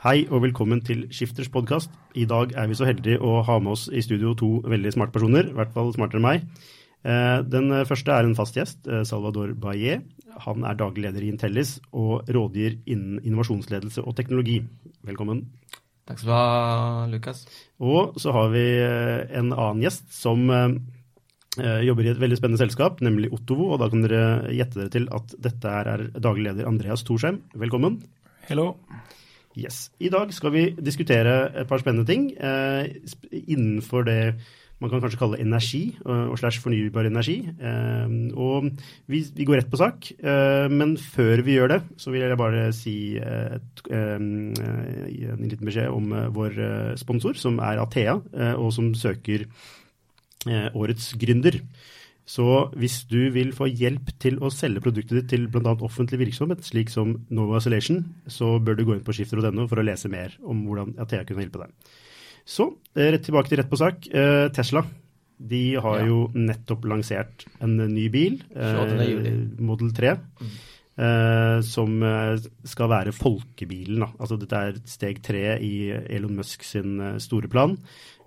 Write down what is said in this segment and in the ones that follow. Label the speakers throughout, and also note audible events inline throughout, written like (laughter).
Speaker 1: Hei og velkommen til Skifters podkast. I dag er vi så heldige å ha med oss i studio to veldig smarte personer, i hvert fall smartere enn meg. Eh, den første er en fast gjest, eh, Salvador Baye. Han er daglig leder i Intellis og rådgir innen innovasjonsledelse og teknologi. Velkommen.
Speaker 2: Takk skal du ha, Lukas.
Speaker 1: Og så har vi eh, en annen gjest som jobber i et veldig spennende selskap, nemlig Ottovo. Og da kan dere gjette dere til at dette er daglig leder Andreas Thorsheim. Velkommen.
Speaker 3: Hello.
Speaker 1: Yes. I dag skal vi diskutere et par spennende ting eh, innenfor det man kan kanskje kalle energi og, og slash fornybar energi. Eh, og vi, vi, går rett på sak. Eh, men før vi gjør det, så vil jeg bare si et, eh, en liten beskjed om eh, vår eh, sponsor, som er Athea, og som søker årets gründer. Så hvis du vil få hjelp til å selge produktet ditt til bl.a. offentlig virksomhet, slik som Nova Isolation, så bør du gå inn på skifter.no for å lese mer om hvordan Athea kunne hjelpe deg. Så eh, rett tilbake til rett på sak. Eh, Tesla. De har ja. jo nettopp lansert en ny bil, eh, Model 3. Mm. Eh, som skal være folkebilen. Da. Altså, dette er steg tre i Elon Musk sin store plan.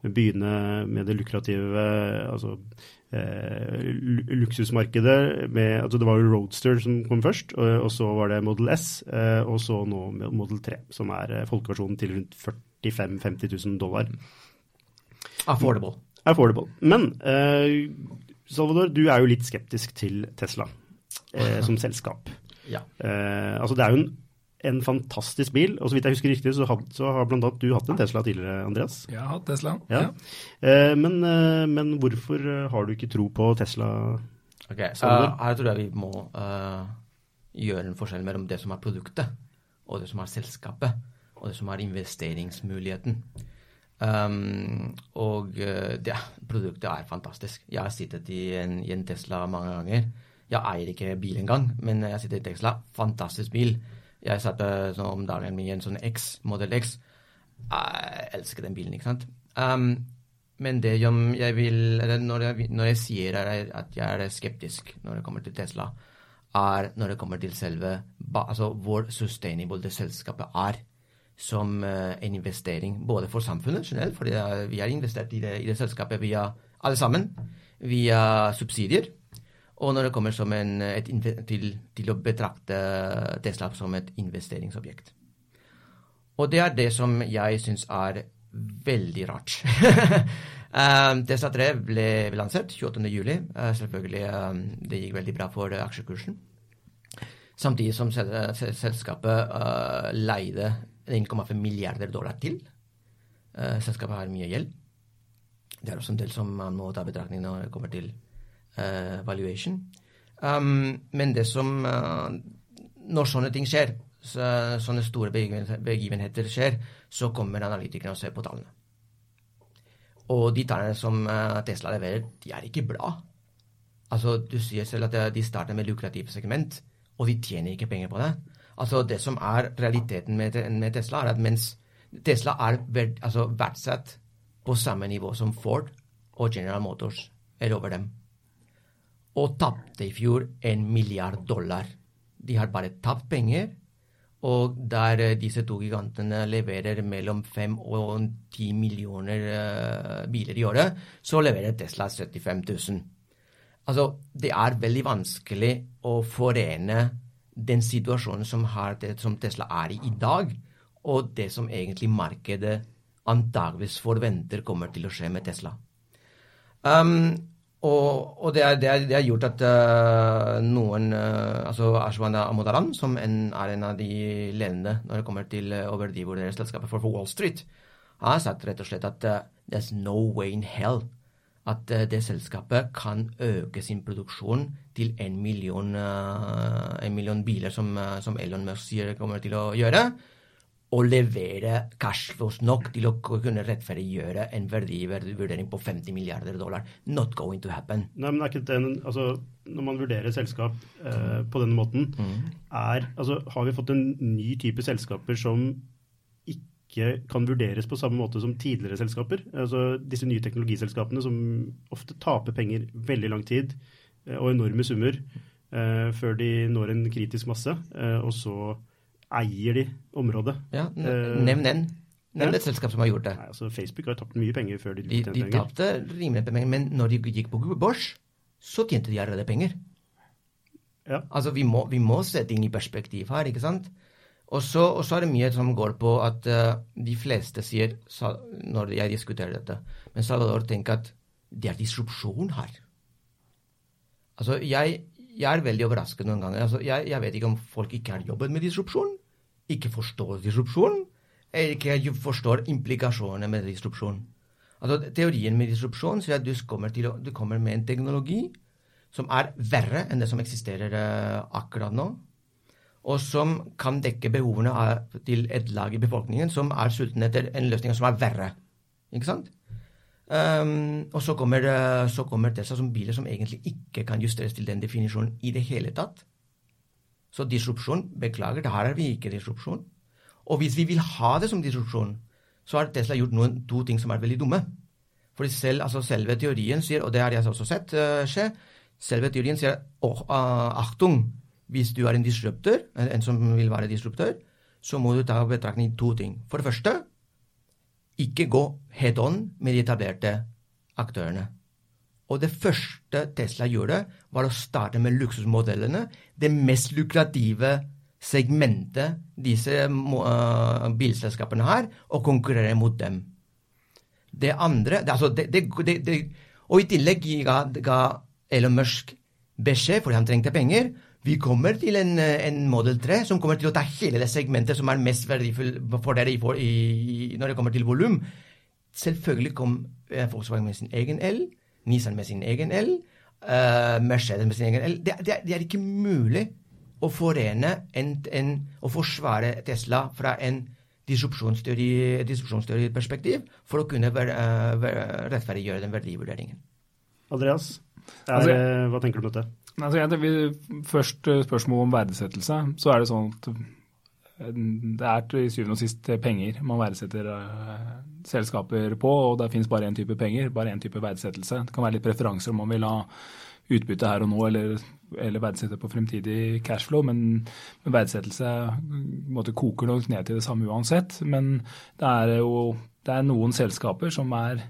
Speaker 1: Begynne med det lukrative altså, luksusmarkedet med altså Det var jo Roadster som kom først, og, og så var det Model S, eh, og så nå Model 3, som er eh, folkeversjonen til rundt 45 000-50 000 dollar.
Speaker 2: Affordable.
Speaker 1: Affordable. Men eh, Salvador, du er jo litt skeptisk til Tesla eh, som selskap.
Speaker 2: Ja.
Speaker 1: Eh, altså Det er jo en en fantastisk bil. Og så vidt jeg husker riktig, så har, så har bl.a. du hatt en Tesla tidligere, Andreas?
Speaker 3: Jeg har hatt Tesla,
Speaker 1: ja. ja. Eh, men, eh, men, hvorfor eh, har du ikke tro på Tesla?
Speaker 2: Ok, så uh, Her tror jeg vi må uh, gjøre en forskjell mellom det som er produktet, og det som er selskapet, og det som er investeringsmuligheten. Um, og uh, det, produktet er fantastisk. Jeg har sittet i en, i en Tesla mange ganger. Jeg eier ikke bil engang, men jeg sitter i Tesla. Fantastisk bil. Jeg satte så, om dagen med en sånn X, Model X. Jeg elsker den bilen, ikke sant. Um, men det jeg vil når jeg, når jeg sier at jeg er skeptisk når det kommer til Tesla, er når det kommer til selve altså hvor sustainable det selskapet er som uh, en investering. Både for samfunnet generelt, fordi vi har investert i det, i det selskapet via alle sammen, via subsidier. Og når det kommer en, et, til, til, å betrakte Tesla som et investeringsobjekt. Og det er det som jeg syns er veldig rart. um, (laughs) Tesla 3 ble lansert 28.07. Uh, selvfølgelig um, det gikk veldig bra for aksjekursen. Samtidig som selskapet leide 1,5 milliarder dollar til. Selskapet har mye gjeld. Det er også en del som man må ta betraktning når det kommer til valuation. Um, men det som uh, Når sånne ting skjer, så, sånne store begivenheter skjer, så kommer analytikerne og ser på tallene. Og de tallene som uh, Tesla leverer, de er ikke bra. Altså, Du sier selv at de starter med lukrativt segment, og de tjener ikke penger på det. Altså, Det som er realiteten med, med Tesla, er at mens Tesla er verd, altså, på samme nivå som Ford og General Motors, eller over dem og tapte i fjor en milliard dollar. De har bare tapt penger. Og der eh, disse to gigantene leverer mellom 5 og 10 millioner uh, biler i året, så leverer Tesla 75 000. Altså, det er veldig vanskelig å forene den situasjonen som, har, som Tesla er i i dag, og det som egentlig markedet antageligvis forventer kommer til å skje med Tesla. Um, og, og det, har gjort at uh, noen uh, Altså Ashwana Amodaran, som en, er en av de ledende når det kommer til uh, å verdivurdere selskapet for, for Wall Street, har sagt rett og slett at uh, there's no way in hell at det selskapet kan øke sin produksjon til en million, en million biler, som, som Elon Musk sier kommer til å gjøre å levere cashflows nok til å kunne rettferdiggjøre en verdivurdering på 50 milliarder dollar. Not going to happen.
Speaker 1: Nei, men er ikke den, altså, Når man vurderer selskap eh, på denne måten, mm. er, altså, har vi fått en ny type selskaper som ikke kan vurderes på samme måte som tidligere selskaper? Altså, disse nye teknologiselskapene som ofte taper penger veldig lang tid eh, og enorme summer eh, før de når en kritisk masse, eh, og så eier de området.
Speaker 2: Ja, Nevn den. Nevn et selskap som har gjort det.
Speaker 1: Nei, altså Facebook har tapt mye penger før de tjente
Speaker 2: De, de tapte rimelig penger, men når de gikk på Bosch, så tjente de allerede penger.
Speaker 1: Ja.
Speaker 2: Altså, vi må, vi må se ting i perspektiv her, ikke sant? Og så, er det mye som går på at uh, de fleste sier, når jeg diskuterer dette Men Salvador tenker at det er disrupsjon her. Altså, jeg, jeg er veldig overrasket noen ganger. Altså, jeg, jeg, vet ikke om folk ikke har jobbet med disrupsjon, ikke forstår disrupsjon, eller ikke forstår implikasjonene med disrupsjon. Altså, teorien med disrupsjon sier at du kommer, å, du kommer med en teknologi som er verre enn det som eksisterer uh, akkurat nå og som kan dekke behovene til et lag i befolkningen som er sulten etter en løsning som er verre. Ikke sant? Um, og så kommer, eh, så kommer, Tesla som biler som egentlig ikke kan justeres til den definisjonen i det hele tatt. Så disrupsjon Beklager, det er vi ikke disrupsjon. Og hvis vi vil ha det som disrupsjon, så har Tesla gjort noen, to ting som er veldig dumme. Fordi selv, altså selve teorien sier, og det har jeg også sett uh, skje, selve teorien sier oh, uh, Achtung, hvis du er en disruptor, en som vil være disruptor, så må du ta i betraktning to ting. For det første, ikke gå head on med de etablerte aktørene. Og det første Tesla gjorde, var å starte med luksusmodellene. Det mest lukrative segmentet disse uh, bilselskapene har, og konkurrere mot dem. Det andre altså det, det, det, Og i tillegg ga, ga Elon Musk beskjed, fordi han trengte penger, vi kommer til en, en, Model 3 som kommer til å ta hele det segmentet som er mest verdifull for dere når det kommer til volum. Selvfølgelig kom uh, Volkswagen med sin egen el, Nissan med sin egen el, uh, Mercedes med sin egen el. Det, det, det, er ikke mulig å forene en, en, å forsvare Tesla fra en disrupsjonsteoriperspektiv for å kunne ver, uh, rettferdiggjøre den verdivurderingen.
Speaker 1: Andreas, er, altså, hva tenker du om dette?
Speaker 3: Altså, jeg, først eh, spørsmål om verdsettelse. Så er det sånn at eh, det er til syvende og sist penger man verdsetter uh, selskaper på, og det finnes bare én type penger, bare én type verdsettelse. Det kan være litt preferanser om man vil ha utbytte her og nå, eller, eller verdsette på fremtidig cashflow, men, men verdsettelse måte, koker nok ned til det samme uansett. Men det er jo det er noen selskaper som er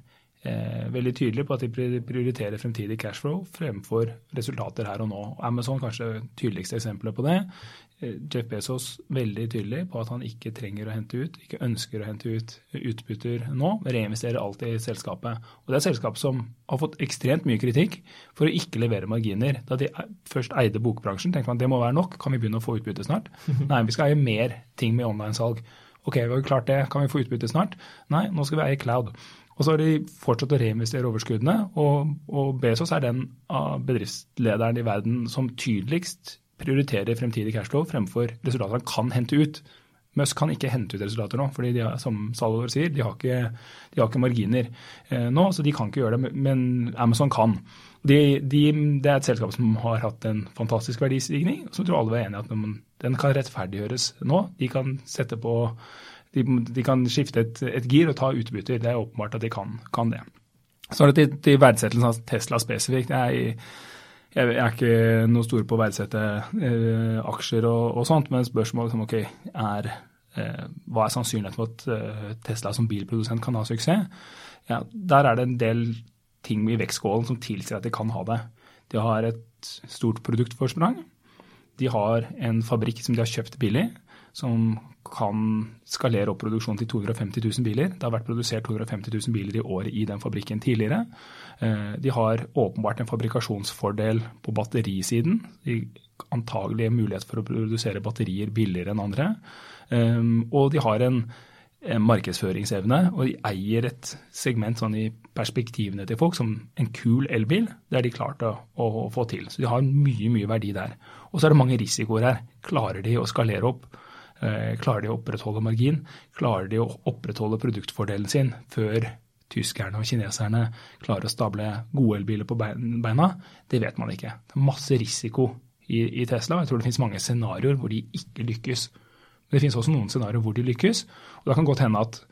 Speaker 3: eh, veldig tydelige på at de prioriterer fremtidig cashflow fremfor resultater her og nå. Amazon kanskje det tydeligste eksempelet på det. Eh, Jeff Bezos veldig tydelig på at han ikke trenger å hente ut, ikke ønsker å hente ut utbytter nå. Reinvesterer alltid i selskapet. Og Det er et selskap som har fått ekstremt mye kritikk for å ikke levere marginer. Da de først eide bokbransjen, tenkte man det må være nok, kan vi begynne å få utbytte snart? (laughs) Nei, vi skal eie mer ting med online-salg. Ok, vi har klart det, kan vi få utbytte snart? Nei, nå skal vi eie cloud. Og så har de fortsatt å reinvestere overskuddene. Og, og Bezos er den bedriftslederen i verden som tydeligst prioriterer fremtidig cashflow fremfor resultater han kan hente ut. Musk kan ikke hente ut resultater nå, fordi de har, som Salvador sier, de har ikke, de har ikke marginer eh, nå, så de kan ikke gjøre det. Men Amazon kan. De, de, det er et selskap som har hatt en fantastisk verdistigning, som tror alle var enige at den kan rettferdiggjøres nå. De kan på de kan skifte et, et, gir og ta utbytter. Det er åpenbart at de kan, kan det. Så er det til, til verdsettelsen av Tesla spesifikt. Jeg, jeg, er ikke noe stor på å verdsette eh, aksjer og, og, sånt, men spørsmålet som okay, er eh, hva er sannsynligheten for at eh, Tesla som bilprodusent kan ha suksess? Ja, der er det en del ting i vektskålen som tilsier at de kan ha det. De har et stort produktforsprang. De har en fabrikk som de har kjøpt billig, som kan skalere opp produksjonen til 250 000 biler. Det har vært produsert 250 000 biler i året i den fabrikken tidligere. Eh, de har åpenbart en fabrikasjonsfordel på batterisiden. De antagelig mulighet for å produsere batterier billigere enn andre. Eh, og de har en markedsføringsevne, og de eier et segment sånn i perspektivene til folk som en kul elbil. Det har de klart å, å få til. Så de har mye, mye verdi der. Og så er det mange risikoer her. Klarer de å skalere opp? Eh, klarer de å opprettholde margin? Klarer de å opprettholde produktfordelen sin før tyskerne og kineserne klarer å stable gode elbiler på beina? Det vet man ikke. Det er masse risiko i, Tesla. Jeg tror det finnes mange scenarioer hvor de ikke lykkes. Men det finnes også noen scenarioer hvor de lykkes. og Da kan godt hende at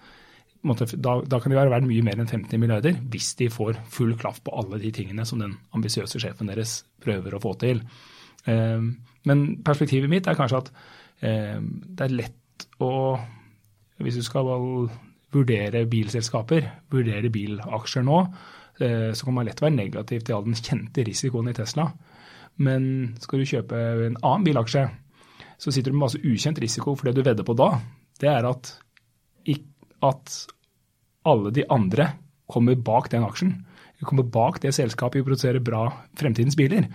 Speaker 3: da, kan de være verdt mye mer enn 50 milliarder hvis de får full klaff på alle de tingene som den ambisiøse sjefen deres prøver å få til. Eh, men perspektivet mitt er kanskje at det er lett å Hvis du skal vurdere bilselskaper, vurdere bilaksjer nå, så kan man lett være negativ til all den kjente risikoen i Tesla. Men skal du kjøpe en annen bilaksje, så sitter du med masse ukjent risiko, for det du vedder på da, det er at, at alle de andre kommer bak den aksjen. Kommer bak det selskapet i å produsere bra fremtidens biler.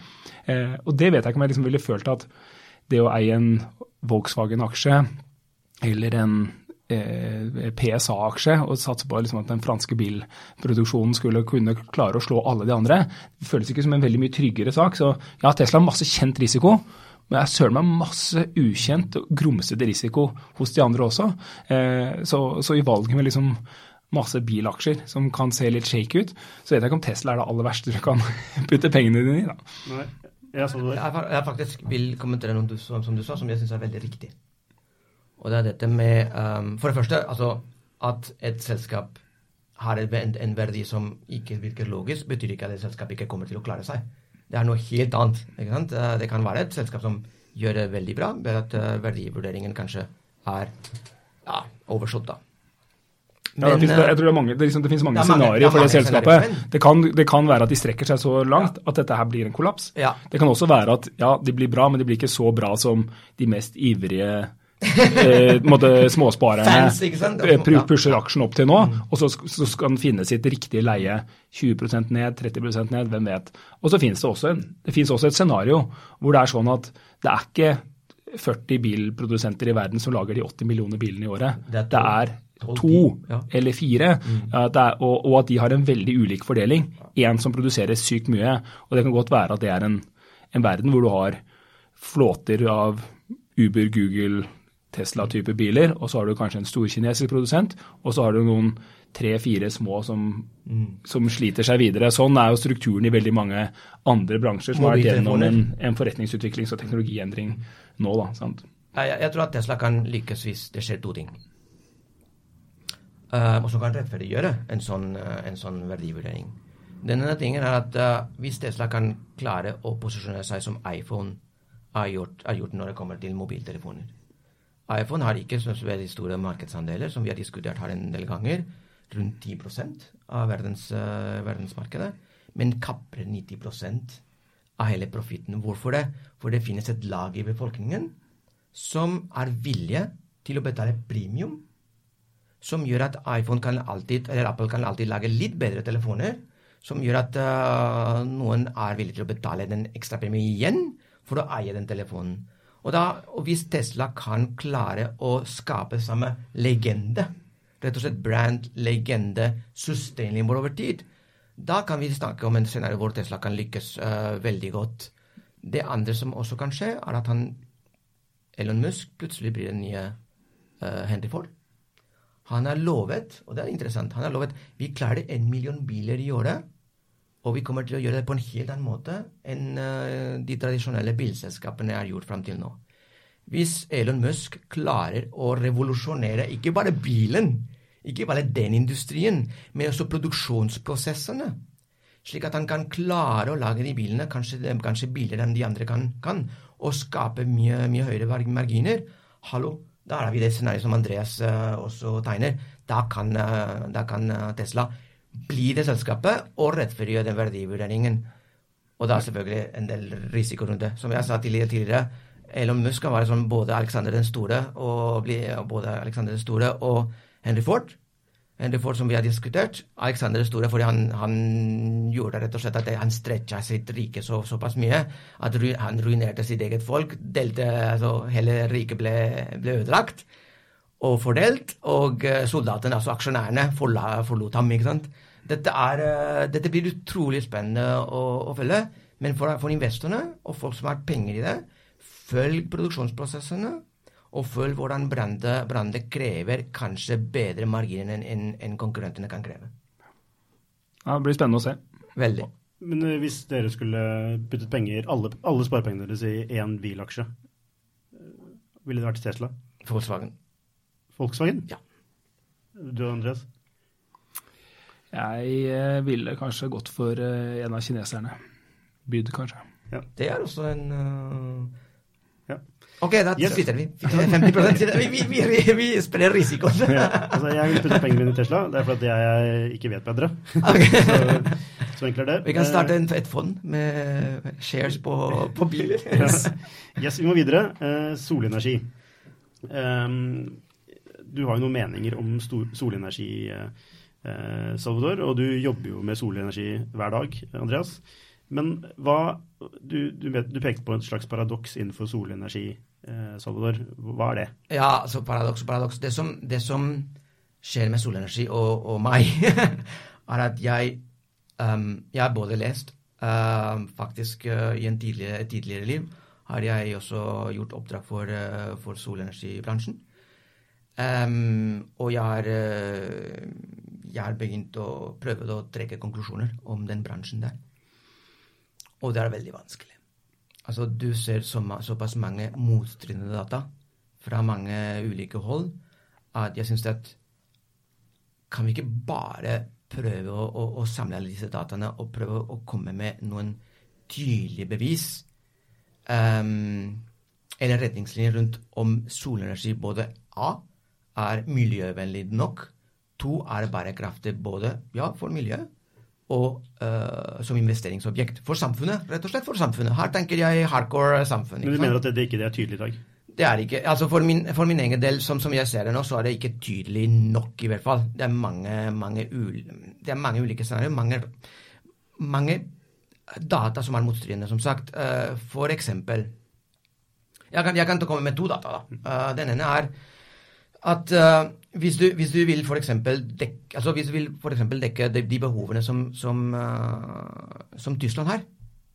Speaker 3: Eh, og det vet jeg ikke om jeg liksom ville følt at det å eie en Volkswagen-aksje eller en eh, PSA-aksje og satse på liksom at den franske bilproduksjonen skulle kunne klare å slå alle de andre, det føles ikke som en veldig mye tryggere sak. Så ja, Tesla har masse kjent risiko. Men jeg søren meg masse ukjent og grumsete risiko hos de andre også. Eh, så, så, i valget med liksom masse bilaksjer som kan se litt shake ut, så vet jeg ikke om Tesla er det aller verste du kan (laughs) putte pengene dine i. da. Nei,
Speaker 2: jeg, jeg, faktisk vil kommentere noe du, som, som, du sa, som jeg syns er veldig riktig. Og det er dette med um, For det første, altså at et selskap har en, en verdi som ikke virker logisk, betyr ikke at et selskap ikke kommer til å klare seg. Det er noe helt annet. ikke sant? Eh, det kan være et selskap som gjør det veldig bra, ved at eh, verdivurderingen kanskje er ja, overslått, da.
Speaker 3: Men, ja, det, finnes, jeg tror det, er mange, det, liksom, det finnes mange, scenarioer for det selskapet. Det kan, det kan, være at de strekker seg så langt at dette her blir en kollaps. Det kan også være at ja, de blir bra, men de blir ikke så bra som de mest ivrige (laughs) eh, småsparerne eh, pusher aksjen opp til nå, mm. og så, så, skal den finne sitt riktige leie 20% ned, 30% ned, hvem vet. Og så finnes det også, en, det finnes også et scenario hvor det er sånn at det er ikke 40 bilprodusenter i verden som lager de 80 millioner bilene i året. Det er to, ja. eller fire, mm. er, og, og, at de har en veldig ulik fordeling. Én som produserer sykt mye, og det kan godt være at det er en, en verden hvor du har flåter av Uber, Google, Tesla-type biler, og så har du kanskje en stor kinesisk produsent, og så har du noen tre-fire små som, mm. som, sliter seg videre. Sånn er jo strukturen i veldig mange andre bransjer som har vært gjennom en, en forretningsutviklings- og teknologiendring nå. da, sant?
Speaker 2: Jeg, jeg, tror at Tesla kan lykkes hvis det skjer to ting. Uh, og som kan rettferdiggjøre en sånn, uh, en sånn verdivurdering. Den ene tingen er at uh, hvis Tesla kan klare å posisjonere seg som iPhone har gjort, har gjort når det kommer til mobiltelefoner iPhone har ikke så veldig store markedsandeler, som vi har diskutert her en del ganger. Rundt 10% av verdens, uh, verdensmarkedet. Men kaprer 90% av hele profitten. Hvorfor det? For det finnes et lag i befolkningen som er villige til å betale premium, som gjør at iPhone kan alltid, eller Apple kan alltid lage litt bedre telefoner, som gjør at uh, noen er villig til å betale den ekstra premien igjen for å eie den telefonen. Og, da, og hvis Tesla kan klare å skape samme legende, rett og slett brand, legende, sustainable over tid, da kan vi snakke om en scenario hvor Tesla kan lykkes uh, veldig godt. Det andre som også kan skje, er at han, Elon Musk plutselig blir den nye uh, Henry Ford. Han har lovet, og det er interessant, han har lovet vi klarer en million biler i året og vi kommer til å gjøre det på en helt annen måte enn uh, de tradisjonelle bilselskapene har gjort fram til nå. Hvis Elon Musk klarer å revolusjonere ikke bare bilen, ikke bare den industrien, men også produksjonsprosessene, slik at han kan klare å lage de bilene kanskje, kanskje billigere enn de andre kan, kan, og skape mye, mye høyere marginer, hallo, da er vi det scenarioet som Andreas uh, også tegner. Da kan, uh, da kan Tesla bli det selskapet og rettferdiggjøre den verdivurderingen. Og det er selvfølgelig en del risiko rundt det. Som jeg sa tidligere, Elon Musk kan være som både Alexander den store og, både Alexander den store og Henry Ford. Henry folk som vi har diskutert. Alexander den store fordi han, han gjorde rett og slett at han stretcha sitt rike så, såpass mye at han ruinerte sitt eget folk. Delte, altså Hele riket ble, ble ødelagt og fordelt, og eh, soldatene, altså aksjonærene, forlot ham. ikke sant? Dette, er, eh, dette blir utrolig spennende å, å følge. Men for, for, investorene og folk som har penger i det, følg produksjonsprosessene. Og følg hvordan brandet krever kanskje bedre marginer enn en konkurrentene kan kreve.
Speaker 3: Ja, Det blir spennende å se.
Speaker 2: Veldig.
Speaker 1: Men eh, hvis dere skulle puttet penger, alle, alle sparepengene deres i én bilaksje, eh, ville det vært Tesla?
Speaker 2: Volkswagen.
Speaker 1: Volkswagen?
Speaker 2: Ja.
Speaker 1: Du Andreas?
Speaker 3: Jeg eh, ville kanskje gått for en av kineserne. Byd, kanskje.
Speaker 2: Ja. Det er også en uh... Ok, da flytter vi. (laughs) 50 vi, vi, vi, vi spiller risiko. (laughs)
Speaker 1: ja, altså jeg vil putte pengene mine i Tesla. Det er fordi jeg ikke vet bedre. (laughs) Okay. så, så enkelt er det.
Speaker 2: Vi kan starte en, et fond med shares på, på biler. yes.
Speaker 1: yes, vi må videre. Uh, solenergi. Um, du har jo noen meninger om solenergi, uh, Salvador, og du jobber jo med solenergi hver dag, Andreas. Men hva Du, du, vet, du pekte på et slags paradoks innenfor solenergi, eh, Salvador. Hva er det?
Speaker 2: Ja, altså paradoks og paradoks. Det som, det som skjer med solenergi og, og meg, (laughs) er at jeg, um, jeg har både lest uh, Faktisk uh, i tidligere, tidligere, liv har jeg også gjort oppdrag for, uh, for solenergibransjen. Um, og jeg har, jeg har begynt å prøve å trekke konklusjoner om den bransjen der. Og det er veldig vanskelig. Altså, du ser så, såpass mange motstridende data fra mange ulike hold at jeg syns at kan vi ikke bare prøve å, å, å, samle alle disse dataene og prøve å komme med noen tydelige bevis um, eller retningslinjer rundt om solenergi både A er miljøvennlig nok, to er bærekraftig både ja, for miljøet og uh, som investeringsobjekt for samfunnet. Rett og slett for samfunnet. Her tenker jeg hardcore samfunn.
Speaker 1: Men du mener at det, det ikke er tydelig i dag?
Speaker 2: Det er ikke. altså For min, for min egen del, som, som, jeg ser det nå, så er det ikke tydelig nok, i hvert fall. Det er mange, mange, ul, det er mange ulike scenarioer. Mange, mange, data som er motstridende, som sagt. Uh, for eksempel jeg kan, jeg kan komme med to data. da. Uh, den ene er at hvis, du, hvis, du, vil f.eks. dekke, altså hvis du vil for dekke de, de behovene som, som, uh, som, Tyskland har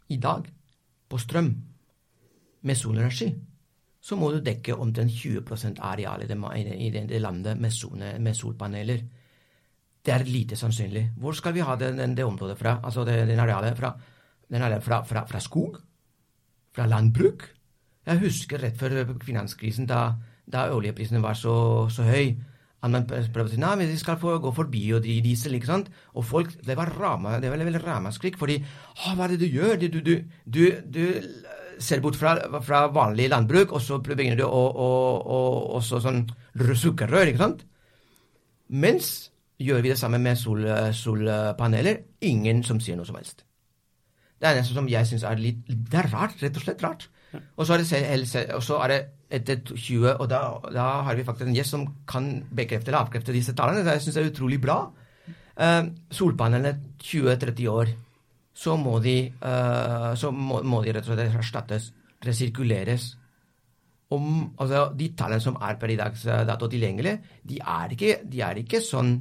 Speaker 2: i dag, på strøm, med solenergi, så må du dekke omtrent 20% areal i det, i det, det landet med, sone, med, solpaneler. Det er lite sannsynlig. Hvor skal vi ha det, det området fra? Altså den arealet fra, den arealet fra, fra, fra skog? Fra landbruk? Jeg husker rett før finanskrisen, da da oljeprisene var så, så høy at man prøvde å si nei, vi skal få gå forbi og diesel, ikke sant? Og folk, det var rama, det var veldig ramaskrik, fordi å, hva er det du gjør? Du, du, du, du ser bort fra, fra, vanlig landbruk, og så begynner du å, å, å også sånn sukkerrør, ikke sant? Mens gjør vi det samme med sol, solpaneler, ingen som sier noe som helst. Det er nesten som jeg syns er litt Det er rart, rett og slett rart. Og så er det, er etter 20, og da, da, har vi faktisk en gjest som kan bekrefte eller avkrefte disse tallene. Det syns jeg er utrolig bra. Uh, solpanelene 20-30 år, så må de, uh, så må, må de rett og slett erstattes, resirkuleres. Om, altså, de tallene som er per i dags dato tilgjengelige, de er ikke, de er ikke sånn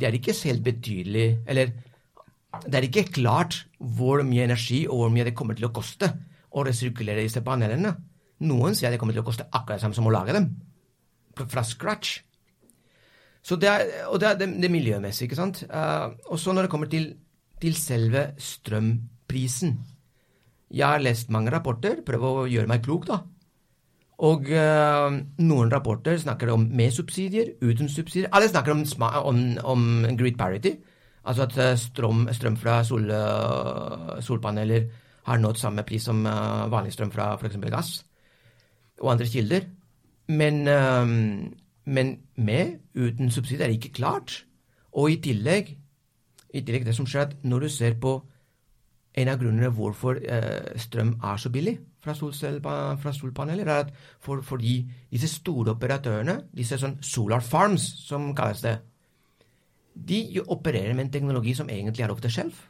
Speaker 2: De er ikke helt betydelige Eller det er ikke klart hvor mye energi og hvor mye det kommer til å koste å resirkulere disse panelene. Noen sier det kommer til å koste akkurat det samme som å lage dem. Fra scratch. Så det er, og det er det, det miljømessige, ikke sant. Uh, og så når det kommer til, til, selve strømprisen Jeg har lest mange rapporter, prøv å gjøre meg klok, da. Og uh, noen rapporter snakker om med subsidier, uten subsidier. Alle snakker om, om, om grid parity. Altså at eh, strøm, strøm fra sol, solpaneler har nådd samme pris som vanlig strøm fra f.eks. gass og andre kilder. Men, um, men med, uten subsidier, er det ikke klart. Og i tillegg, i tillegg det som skjer at når du ser på en av grunnene hvorfor uh, strøm er så billig fra, fra solpaneler, er at for, fordi disse store operatørene, disse sånn solar farms, som kalles det, de opererer med en teknologi som egentlig er off the shelf.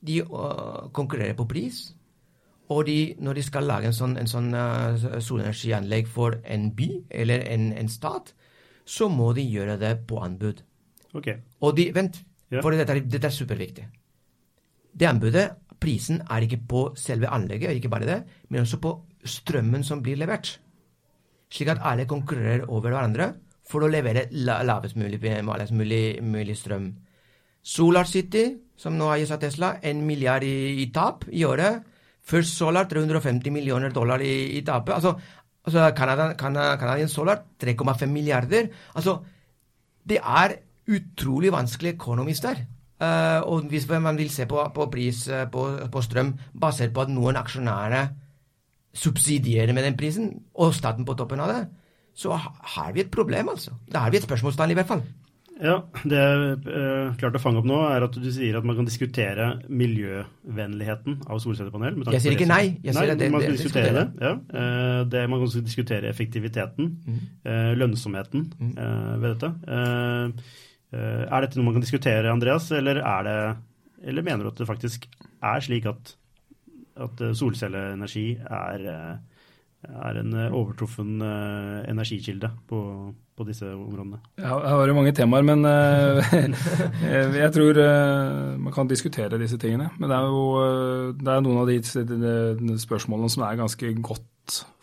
Speaker 2: De uh, konkurrerer på pris. Og de, når de skal lage en sånn, en sånn uh, solenergianlegg for en by eller en, en, stat, så må de gjøre det på anbud.
Speaker 1: Okay.
Speaker 2: Og de, vent, ja. for dette dette er superviktig. Det anbudet, prisen, er ikke på selve anlegget, ikke bare det, men også på strømmen som blir levert. Slik at alle konkurrerer over hverandre for å levere lavest mulig, mulig, mulig strøm. Solar City, som nå har av Tesla, en milliard i, i tap i året First Solar 350 millioner dollar i, i tapet. Altså, altså Canadian Solar 3,5 milliarder. Altså, det er utrolig vanskelig økonomisk der. Uh, og hvis man vil se på, på pris uh, på, på, strøm basert på at noen aksjonærer subsidierer med den prisen, og staten på toppen av det, så har vi et problem, altså. Da har vi et spørsmålstegn, i hvert fall.
Speaker 1: Ja, Det jeg uh, klarte å fange opp nå, er at du sier at man kan diskutere miljøvennligheten av solcellepanel.
Speaker 2: Jeg sier ikke nei. Jeg
Speaker 1: nei,
Speaker 2: sier
Speaker 1: det, man kan det, diskutere det. Ja. Uh, det. Man kan også diskutere effektiviteten, mm. uh, lønnsomheten mm. ved dette. er dette noe man kan diskutere, Andreas, eller, det, eller mener du at det faktisk er slik at, at solcelleenergi er er en eh, overtruffen energikilde på, på, disse områdene.
Speaker 3: Ja, jeg har jo mange temaer, men uh, (laughs) jeg tror uh, man kan diskutere disse tingene. Men det er jo det er noen av de, de, de spørsmålene som er ganske godt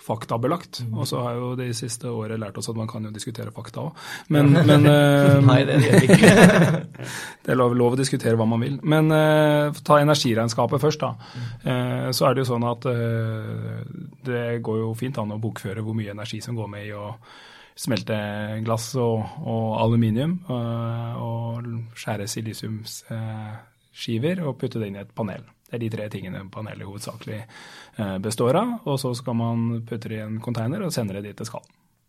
Speaker 3: faktabelagt. Mm. Og så har jo det siste året lært oss at man kan jo diskutere fakta òg. (laughs) Men, men (laughs)
Speaker 2: Nei, det er ikke.
Speaker 3: det er lov, lov, å diskutere hva man vil. Men uh, ta energiregnskapet først, da. Uh, så er det jo sånn at uh, det går jo fint an å bokføre hvor mye energi som går med i å smelte glass og, og aluminium og skjære silisiumsskiver og putte det inn i et panel. Det er de tre tingene panelet hovedsakelig eh, består av. Og så skal man putte det i en container og sende det dit det skal.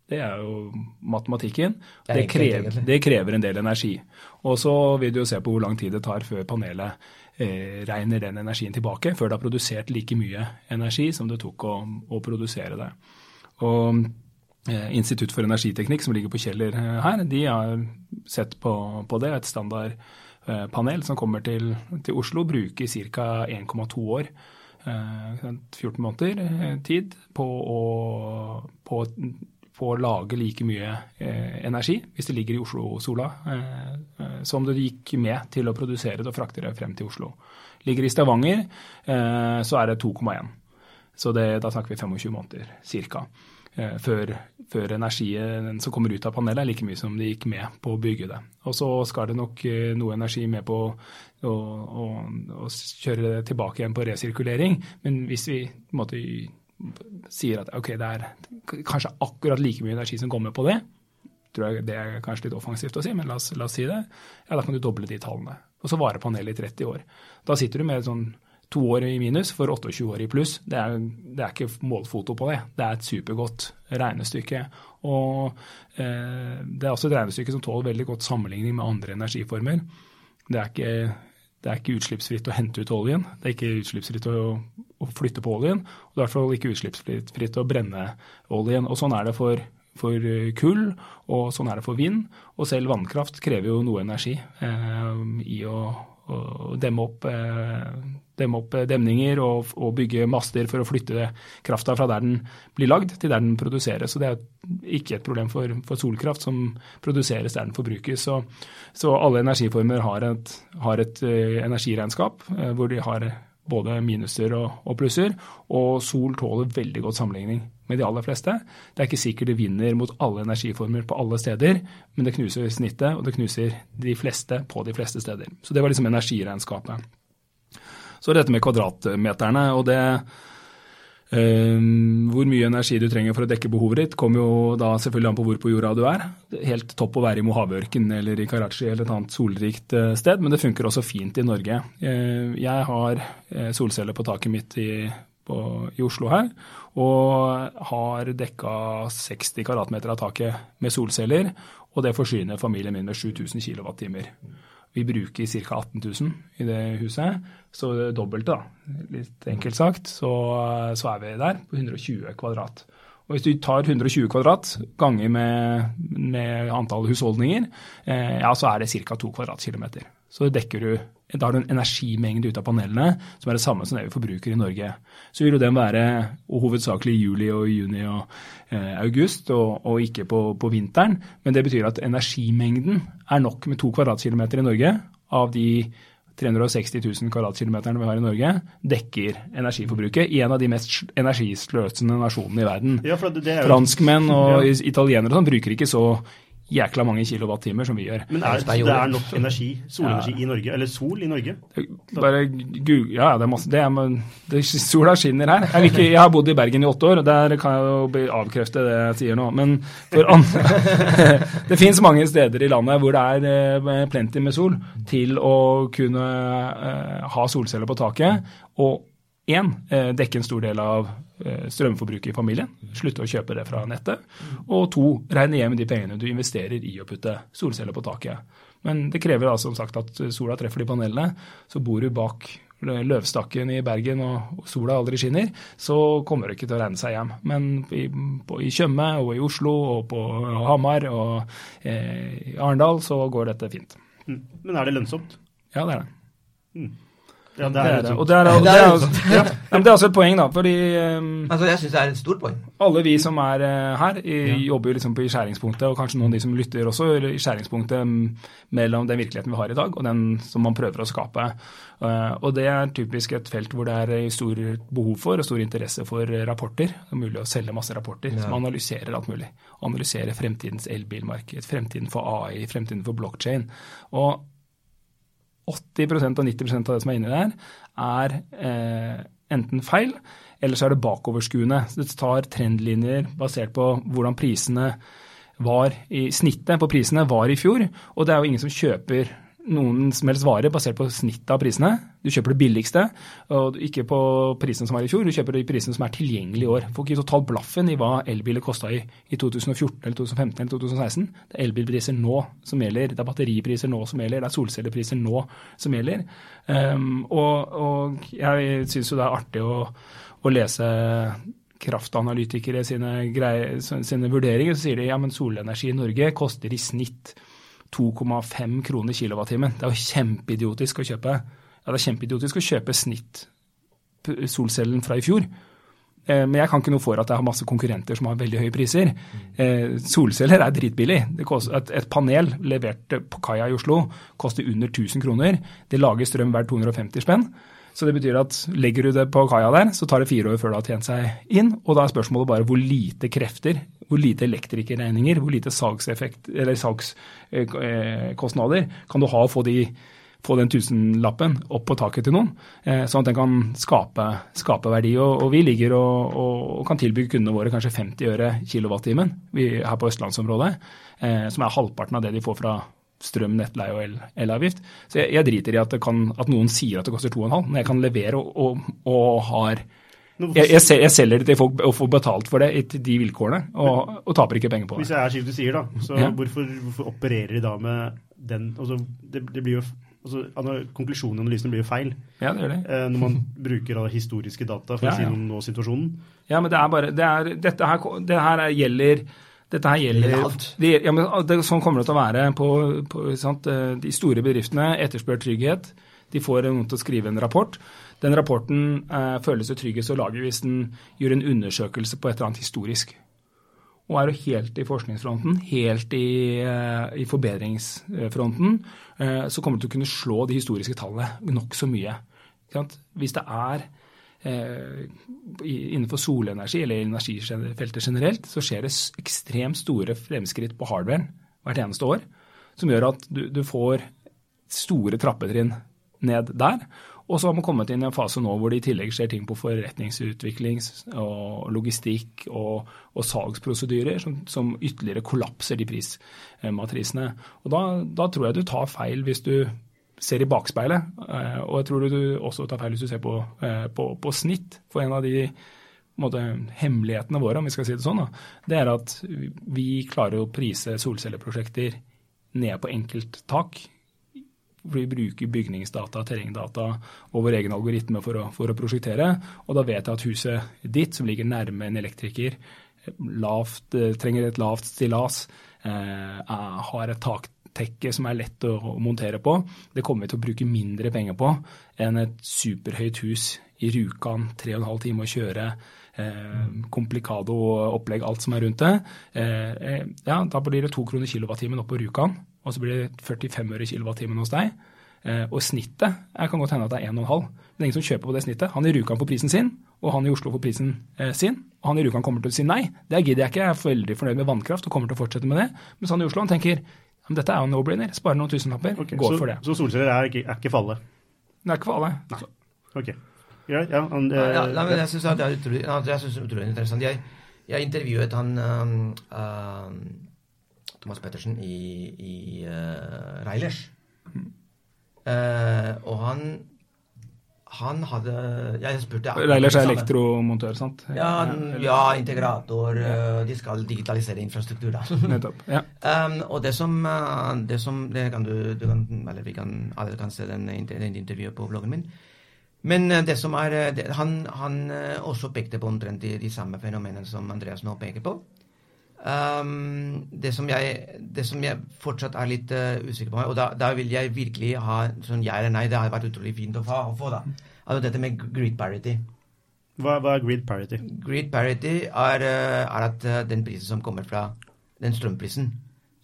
Speaker 3: Det er jo matematikken. Det, det, krever, det krever, en del energi. Og så vil du jo se på hvor lang tid det tar før panelet eh, regner den energien tilbake, før det har produsert like mye energi som det tok å, å produsere det. Og eh, Institutt for energiteknikk, som ligger på Kjeller eh, her, de har sett på, på det. Et standard Eh, som kommer til, til Oslo, bruker ca. 1,2 år, 14 eh, måneder eh, tid, på å, på, på å lage like mye energi, hvis det ligger i Oslo-sola, som det gikk med til å produsere det og frakte det frem til Oslo. Ligger i Stavanger, så er det 2,1. Så det, da snakker vi 25 måneder ca. Eh, før, før, energien som kommer ut av panelet er like mye som det gikk med på å bygge det. Og så skal det nok eh, noe energi med på å, å, å kjøre det tilbake igjen på resirkulering. Men hvis vi måte sier at okay, det er kanskje akkurat like mye energi som kommer på det, tror jeg det er kanskje litt offensivt å si, men la oss, la oss si det, ja, da kan du doble de tallene. Og så varer panelet i 30 år. Da sitter du med et sånn to år i minus for 28 år i pluss. Det er, det er, ikke målfoto på det. Det er et supergodt regnestykke. Og eh, det er også et regnestykke som tåler veldig godt sammenligning med andre energiformer. Det er ikke, det er ikke utslippsfritt å hente ut oljen. Det er ikke utslippsfritt å, å flytte på oljen. Og det er i hvert fall ikke utslippsfritt å brenne oljen. Og sånn er det for for kull, og sånn er det for vind. Og selv vannkraft krever jo noe energi eh, i å, å demme opp eh, demme opp eh, demninger og, og, bygge master for å flytte krafta fra der den blir lagd, til der den produseres. Så det er ikke et problem for, for solkraft som produseres der den forbrukes. Så, så alle energiformer har et, har et uh, energiregnskap uh, hvor de har både minuser og, og, plusser, og sol tåler veldig godt sammenligning med de aller fleste. Det er ikke sikkert det vinner mot alle energiformer på alle steder, men det knuser snittet, og det knuser de fleste på de fleste steder. Så det var liksom energiregnskapet. Så dette med kvadratmeterne. og det Um, hvor mye energi du trenger for å dekke behovet ditt, kommer jo da selvfølgelig an på hvor på jorda du er. Helt topp å være i Mojaveørken eller i Karachi eller et annet solrikt uh, sted, men det funker også fint i Norge. Uh, jeg har uh, solceller på taket mitt i, på, i, Oslo her, og har dekka 60 kvadratmeter av taket med solceller, og det forsyner familien min med 7000 kWt. Vi bruker ca. 18 000 i det huset, så det dobbelte, da. Litt enkelt sagt, så, så, er vi der på 120 kvadrat. Og Hvis du tar 120 kvadrat ganger med, med antall husholdninger, eh, ja, så er det ca. 2 kvadratkilometer. Så dekker du da har du en energimengde ut av panelene som er det samme som det vi forbruker i Norge. Så vil jo den være hovedsakelig i juli og juni og eh, august, og, og ikke på, på, vinteren. Men det betyr at energimengden er nok med to kvadratkilometer i Norge av de 360 000 kvadratkilometerne vi har i Norge, dekker energiforbruket i en av de mest energisløsende nasjonene i verden.
Speaker 1: Ja, jo...
Speaker 3: Franskmenn og ja. italienere sånn, bruker ikke så jækla mange kilowattimer som vi gjør.
Speaker 1: Men er, det, er nok energi, solenergi ja. i Norge? Eller sol i Norge?
Speaker 3: Bare Google, Ja, det er masse det er, det, Sola skinner her. Jeg, ikke, jeg, har bodd i Bergen i åtte år, og der kan jeg jo avkrefte det jeg sier nå. Men for andre (laughs) Det fins mange steder i landet hvor det er eh, plenty med sol til å kunne uh, ha solceller på taket. og én, eh, dekke en stor del av eh, strømforbruket i familien. Slutte å kjøpe det fra nettet. Og to, regne hjem de pengene du investerer i å putte solceller på taket. Men det krever da som sagt at sola treffer de panelene. Så bor du bak løvstakken i Bergen og sola aldri skinner, så kommer det ikke til å regne seg hjem. Men i, på, i Tjøme og i Oslo og på Hamar og eh, i Arendal så går dette fint.
Speaker 1: Mm. Men er det lønnsomt?
Speaker 3: Ja, det er det.
Speaker 1: Mm. Ja, det er det.
Speaker 3: Og det er, og det er, (laughs) ja, (laughs) men det er også et poeng, da. fordi um,
Speaker 2: altså, Jeg syns det er et stort poeng.
Speaker 3: Alle vi som er uh, her, i, ja. jobber jo liksom på i skjæringspunktet, og kanskje noen av de som lytter også, i skjæringspunktet mellom den virkeligheten vi har i dag, og den som man prøver å skape. Uh, og det er typisk et felt hvor det er stor behov for og stor interesse for rapporter. Det er mulig å selge masse rapporter ja. som analyserer alt mulig. Analyserer fremtidens elbilmarked, fremtiden for AI, fremtiden for blockchain. Og 80% og 90% av det som er inni der, er eh, enten feil, eller så er det bakoverskuende. Det tar trendlinjer basert på hvordan prisene var i snittet på prisene var i fjor. Og det er jo ingen som kjøper noen som helst vare basert på snittet av prisene. Du kjøper det billigste, og ikke på prisene som var i fjor, du kjøper de prisene som er tilgjengelige i år. Får ikke totalt blaffen i hva elbiler kosta i, i 2014 eller 2015 eller 2016. Det er elbilpriser nå som gjelder, det er batteripriser nå som gjelder, det er solcellepriser nå som gjelder. Um, og, og, jeg syns jo det er artig å, å lese kraftanalytikere sine, greier, sine vurderinger, så sier de ja, men solenergi i Norge koster i snitt 2,5 kroner kilowattimen. Det er jo kjempeidiotisk å kjøpe ja, det er kjempeidiotisk å kjøpe snitt solcellen fra i fjor. Eh, men jeg kan ikke noe for at jeg har masse konkurrenter som har veldig høye priser. Eh, solceller er dritbillig. Et, panel levert på kaia i Oslo koster under 1000 kroner. Det lager strøm hver 250 spenn. Så det betyr at legger du det på kaia der, så tar det fire år før det har tjent seg inn. Og da er spørsmålet bare hvor lite krefter, hvor lite elektrikerregninger, hvor lite salgseffekt, eller salgskostnader kan du ha å få, de, få den tusenlappen opp på taket til noen, eh, sånn at den kan skape, skape verdi. Og, og, vi ligger og, og, kan tilby kundene våre kanskje 50 øre kilowattimen her på østlandsområdet, eh, som er halvparten av det de får fra strøm, nettleie og el, elavgift. Så jeg, jeg, driter i at, kan, at, noen sier at det koster 2,5, når jeg kan levere og, og, og har jeg, jeg, jeg, selger det til folk og får betalt for det etter de vilkårene, og, og taper ikke penger på
Speaker 1: det. Hvis jeg er slik du sier, da, så ja. hvorfor, hvorfor, opererer de da med den altså, det, det blir jo altså, Konklusjonen i analysen blir jo feil
Speaker 3: ja, det gjør det.
Speaker 1: Eh, når man bruker historiske data for ja, å si noe om nå-situasjonen.
Speaker 3: Ja, men det er bare det er, Dette her, det her gjelder dette her gjelder alt. Ja, men det, sånn kommer det til å være på, på sant, De store bedriftene etterspør trygghet. De får noen til å skrive en rapport. Den rapporten eh, føles jo tryggest å lage hvis den gjør en undersøkelse på et eller annet historisk. Og er jo helt i forskningsfronten, helt i, eh, i forbedringsfronten, eh, så kommer du til å kunne slå de historiske tallene nokså mye. Hvis det er Eh, innenfor solenergi eller energifeltet generelt, så skjer det ekstremt store fremskritt på hardwaren hvert eneste år, som gjør at du, du får store trappetrinn ned der. Og så har man kommet inn i en fase nå hvor det i tillegg skjer ting på forretningsutvikling og logistikk og, og salgsprosedyrer som, som, ytterligere kollapser de prismatrisene. Og da, da, tror jeg du tar feil hvis du ser i bakspeilet. Eh, og jeg tror du også tar feil hvis du ser på, eh, på, på snitt. For en av de måte, hemmelighetene våre, om vi skal si det sånn, da, det er at vi klarer å prise solcelleprosjekter ned på enkelttak. Vi bruker bygningsdata, terrengdata og vår egen algoritme for å, for å prosjektere. Og da vet jeg at huset ditt, som ligger nærme en elektriker, lavt, eh, trenger et lavt stillas, eh, har et tak som er lett å, montere på, det kommer vi til å bruke mindre penger på enn et superhøyt hus i Rjukan, halv time å kjøre, eh, komplikado opplegg, alt som er rundt det. Eh, eh, ja, da blir det to kroner kilowattimen opp på Rjukan, og så blir det 45 øre kilowattimen hos deg. Eh, og snittet jeg kan godt hende at det er 1,5. Det er ingen som kjøper på det snittet. Han i Rjukan får prisen sin, og han i Oslo får prisen eh, sin. Og han i Rjukan kommer til å si nei. Det gidder jeg ikke, jeg er veldig fornøyd med vannkraft og kommer til å fortsette med det. Mens han i Oslo han tenker men dette er jo no-brainer. Sparer noen tusenlapper. Okay, går
Speaker 1: så,
Speaker 3: for det.
Speaker 1: Så solceller er ikke, er ikke fallet?
Speaker 3: Det er ikke fallet.
Speaker 1: Nei. Ok. Ja, Ja,
Speaker 2: and, uh, ja, ja, men jeg syns det er utrolig, jeg synes det er utrolig interessant. Jeg, jeg intervjuet han um, um, Thomas Pettersen i, i uh, Reilers. Mm. Uh, og han han hadde Jeg spurte
Speaker 3: Reilers er elektromontør, sant?
Speaker 2: Ja, ja, integrator. De skal digitalisere infrastruktur, da. (laughs)
Speaker 3: Nettopp, ja.
Speaker 2: Um, og det som, det som det kan du, du kan, Eller vi kan, alle kan se den, den intervjuet på bloggen min. Men det som er det, han, han, også pekte på omtrent de, de samme fenomenene som Andreas nå peker på. Um, det, som jeg, det, som jeg, fortsatt er litt uh, usikker på, og da, da, vil jeg virkelig ha sånn ja eller nei, det har vært utrolig fint å få, å få da. Altså dette med grid parity.
Speaker 1: Hva, hva, er grid parity?
Speaker 2: Grid parity er, uh, er at uh, den prisen som kommer fra den strømprisen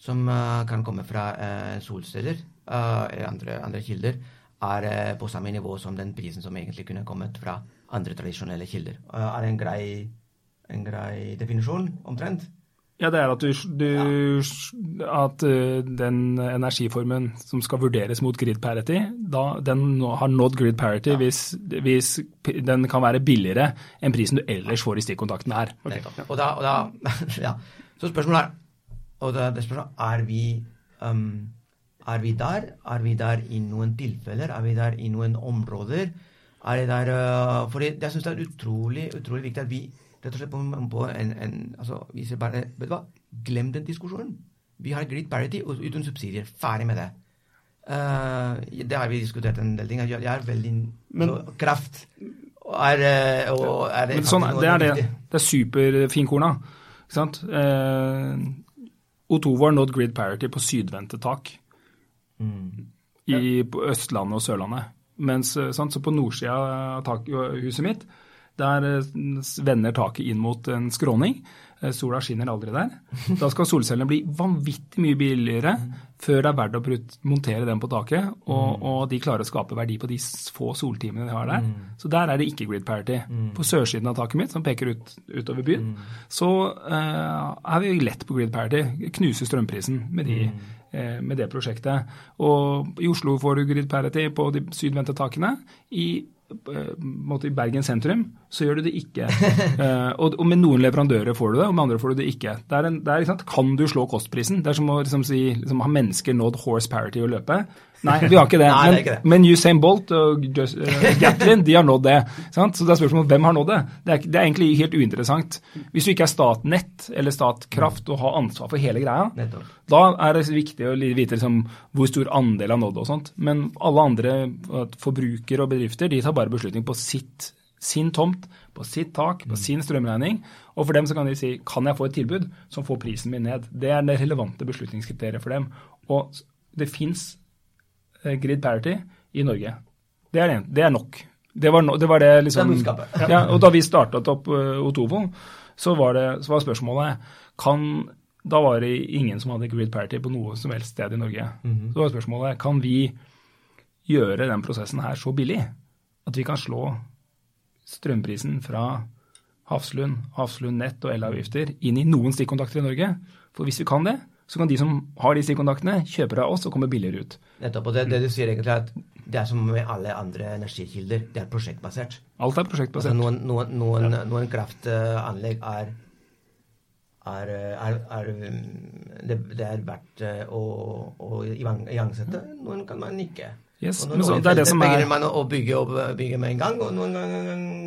Speaker 2: som kan komme fra solceller eller andre, andre, kilder, er på samme nivå som den prisen som egentlig kunne kommet fra andre tradisjonelle kilder. er en grei, en grei definisjon, omtrent?
Speaker 3: Ja, det er at, du, du, at uh, den energiformen som skal vurderes mot grid parity, da, den har nådd grid parity ja. hvis, hvis, den kan være billigere enn prisen du ellers får i stikkontakten her.
Speaker 2: Okay. Og da, og da, (laughs) ja. Så spørsmålet er og da, det spørsmålet, er vi, um, er vi der? Er vi der i noen tilfeller? Er vi der i noen områder? Er det der, uh, fordi jeg syns det er utrolig, utrolig viktig at vi rett og slett på, på en, en, altså, vi ser bare, vet du hva, Glem den diskusjonen. Vi har grid parity uten subsidier. Ferdig med det. Uh, det har vi diskutert en del ting. Jeg er veldig Men, så, Kraft er, eh, og er det,
Speaker 3: sånn, det er det. Det er superfinkorna. Ikke sant? Uh, O2 var nådd grid parity på sydvendte tak. Mm. I, på Østlandet og Sørlandet. Mens, sant, så på nordsida av huset mitt der eh, vender taket inn mot en skråning. Eh, sola skinner aldri der. (laughs) Da skal solcellene bli vanvittig mye billigere før det er verdt å montere dem på taket, og, mm. og, de klarer å skape verdi på de få soltimene de har der. Mm. Så der er det ikke grid parity. Mm. På sørsiden av taket mitt, som peker ut, utover byen, så uh, er vi lett på grid parity. Knuser strømprisen med, de, uh, med det prosjektet. Og i Oslo får du grid parity på de sydvendte takene. I i Bergen sentrum, så gjør du det ikke. uh, og, og, med noen leverandører får du det, og med andre får du det ikke. Det er en, det er, kan du slå kostprisen? Det er som å liksom, si, liksom, har mennesker nådd horse parity å løpe? Nei, vi har ikke det.
Speaker 2: Nei,
Speaker 3: men,
Speaker 2: det ikke det.
Speaker 3: men, Usain Bolt og Just, uh, (laughs) Gatlin de har nådd det. Sant? Så det er spørsmålet hvem har nådd det. Det er, det er, egentlig helt uinteressant. Hvis du ikke er Statnett eller Statkraft og har ansvar for hele greia, Nettopp. da er det viktig å vite liksom, hvor stor andel har nådd det og sånt. Men alle andre forbrukere og bedrifter de tar bare beslutning på sitt, sin tomt, på sitt tak, på mm. sin strømregning. Og for dem så kan de si kan jeg få et tilbud som får prisen min ned. Det er det relevante beslutningskriteriet for dem. Og det fins Eh, grid parity i Norge. Det er, det, det er nok. Det var, no, det var, det liksom ja, Og da vi startet opp uh, Otovo, så var, det, så var spørsmålet kan Da var det ingen som hadde grid parity på noe som helst sted i Norge. Mm -hmm. Så var spørsmålet kan vi gjøre den prosessen her så billig at vi kan slå strømprisen fra Hafslund, Hafslund Nett og elavgifter inn i noen stikkontakter i Norge. For hvis vi kan det, så kan de som har disse kontaktene, kjøpe av oss og komme billigere ut.
Speaker 2: Nettopp. Og det, det, du sier egentlig er at det er som med alle andre energikilder, det er prosjektbasert.
Speaker 3: Alt er prosjektbasert.
Speaker 2: Altså noen, noen, noen, noen kraftanlegg er er, er, er det, det, er verdt å, å igangsette. Noen kan man ikke.
Speaker 3: Yes, men så, det er det som er...
Speaker 2: man å bygge, og bygge med en gang, og noen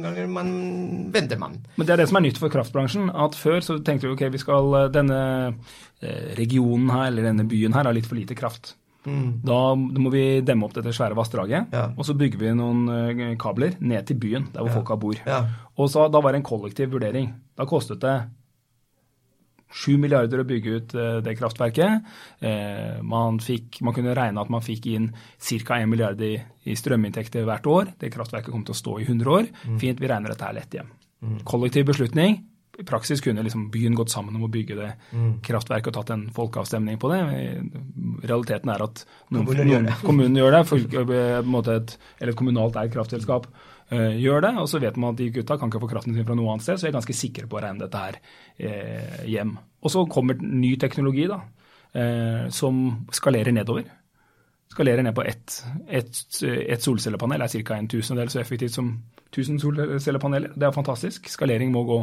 Speaker 2: ganger man venter man.
Speaker 3: Men Det er det som er nytt for kraftbransjen. at Før så tenkte vi ok, vi skal denne eh, regionen her, eller denne byen her har litt for lite kraft. Mm. Da, må vi demme opp dette svære vassdraget, ja. og så bygger vi noen kabler ned til byen, der hvor ja. folka bor. Ja. Og så, Da var det en kollektiv vurdering. Da kostet det 7 milliarder å bygge ut uh, det kraftverket. Uh, man, fikk, man, kunne regne at man fikk inn ca. 1 milliard i, i, strøminntekter hvert år. Det kraftverket kom til å stå i 100 år. Mm. Fint, vi regner dette her lett hjem. Mm. Kollektiv beslutning i praksis kunne liksom byen gått sammen om å bygge det mm. kraftverket og tatt en folkeavstemning på det. Realiteten er at noen, kommunen, gjør det, kommunen gjør det (laughs) for, et, eller et kommunalt eid kraftselskap uh, gjør det. Og så vet man at de gutta kan ikke få kraften sin fra noe annet sted, så jeg er ganske sikre på å regne dette her uh, hjem. Og så kommer ny teknologi da, uh, som skalerer nedover. Skalerer ned på ett et, et solcellepanel er ca. en tusendel så effektivt som 1000 solcellepaneler. Det er fantastisk. Skalering må gå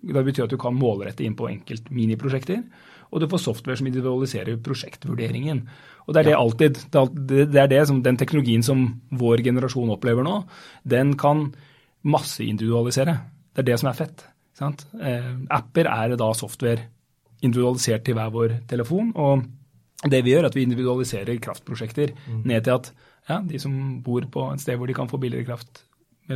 Speaker 3: det betyr at du kan målrette inn på enkelt miniprosjekter. og du får software som individualiserer prosjektvurderingen. Og Det er det alltid, det er det som den teknologien som vår generasjon opplever nå, den kan masseindividualisere. Det er det som er fett. Sant? Eh, apper er da software individualisert til hver vår telefon. og det vi gjør, er at vi individualiserer kraftprosjekter mm. ned til at ja, de som bor på et sted hvor de kan få billigere kraft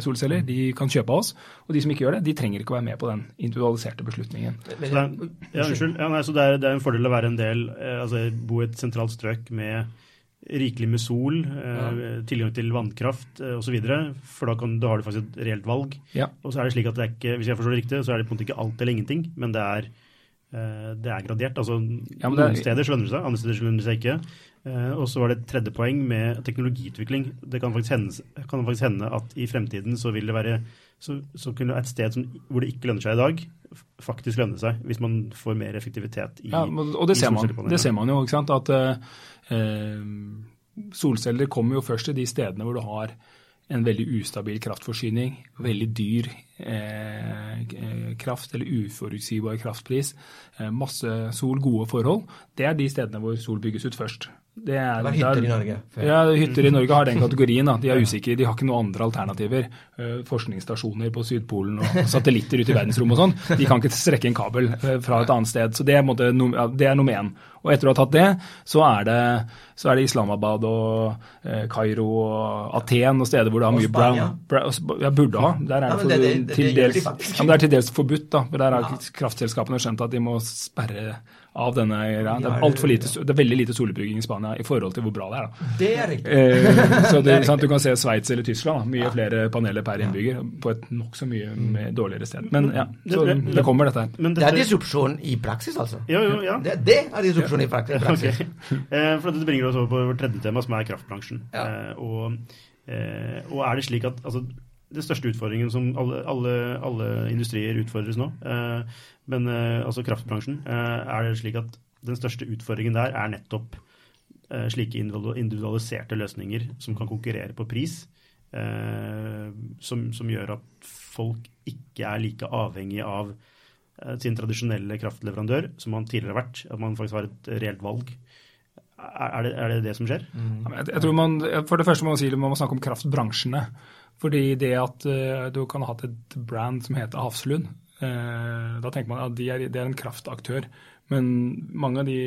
Speaker 3: solceller, de kan kjøpe av oss. Og de som ikke gjør det, de trenger ikke å være med på den individualiserte beslutningen.
Speaker 1: Så det er, ja, unnskyld. Ja, nei, så det er, det er, en fordel å være en del, eh, altså bo i et sentralt strøk med rikelig med sol, eh, ja. tilgang til vannkraft eh, osv. For da, kan, da, har du faktisk et reelt valg.
Speaker 3: Ja.
Speaker 1: Og så er det slik at det er ikke, hvis jeg forstår det riktig, så er det på en måte ikke alt eller ingenting, men det er, det er gradert. Altså, ja, Noen er... steder så lønner det seg, andre steder så lønner det seg ikke. Eh, og så var det et tredje poeng med teknologiutvikling. Det kan faktisk hende, kan faktisk hende at i fremtiden så vil det være så, så kunne et sted som, hvor det ikke lønner seg i dag, faktisk lønne seg hvis man får mer effektivitet i
Speaker 3: Ja, og det ser man, det ser man jo. ikke sant, at eh, Solceller kommer jo først til de stedene hvor du har en veldig ustabil kraftforsyning, veldig dyr eh, kraft eller uforutsigbar kraftpris, eh, masse sol, gode forhold. Det er de stedene hvor sol bygges ut først.
Speaker 2: Det er, det er hytter der, i Norge.
Speaker 3: Ja, hytter i Norge har den kategorien. Da. De er usikre, de har ikke noen andre alternativer. Uh, forskningsstasjoner på Sydpolen og satellitter ute i verdensrommet og sånn. De kan ikke strekke en kabel uh, fra et annet sted. Så det er, måte, det er nummer én. Og etter å ha tatt det, så er det, så er det Islamabad og uh, Kairo og Aten og steder hvor det har mye brown, brown Ja, burde ha. Der er det, til dels, ja, det er til dels forbudt. da, for Der har kraftselskapene skjønt at de må sperre av denne greia. Det er, altfor lite, det er veldig lite solbygging i Spania i forhold til hvor bra det er.
Speaker 2: Da. Det er riktig.
Speaker 3: Eh, (laughs) så det, sant, Du kan se Sveits eller Tyskland. Da. Mye ja. flere paneler per innbygger på et nokså mye mm. dårligere sted. Men ja, så det, det kommer, dette her.
Speaker 2: Det er disrupsjon i praksis, altså?
Speaker 1: Jo, jo, ja.
Speaker 2: Det, det er disrupsjon i praksis.
Speaker 1: Okay. (laughs) Eh, for Det bringer oss over på vårt tredje tema, som er kraftbransjen. Ja. Eh, og, eh, og er det slik at altså, den største utfordringen som alle, alle, alle industrier utfordres nå. Eh, men eh, altså kraftbransjen. Eh, er det slik at den største utfordringen der er nettopp slike individualiserte løsninger som kan konkurrere på pris. Som, som gjør at folk ikke er like avhengig av sin tradisjonelle kraftleverandør som man tidligere har vært. At man faktisk har et reelt valg. Er det er det, det, som skjer?
Speaker 3: Mm. Jeg, jeg, tror man, For det første må man si man må snakke om kraftbransjene. Fordi det at uh, du kan ha hatt et brand som heter Hafslund, uh, da tenker man at de er, det er en kraftaktør. Men mange av de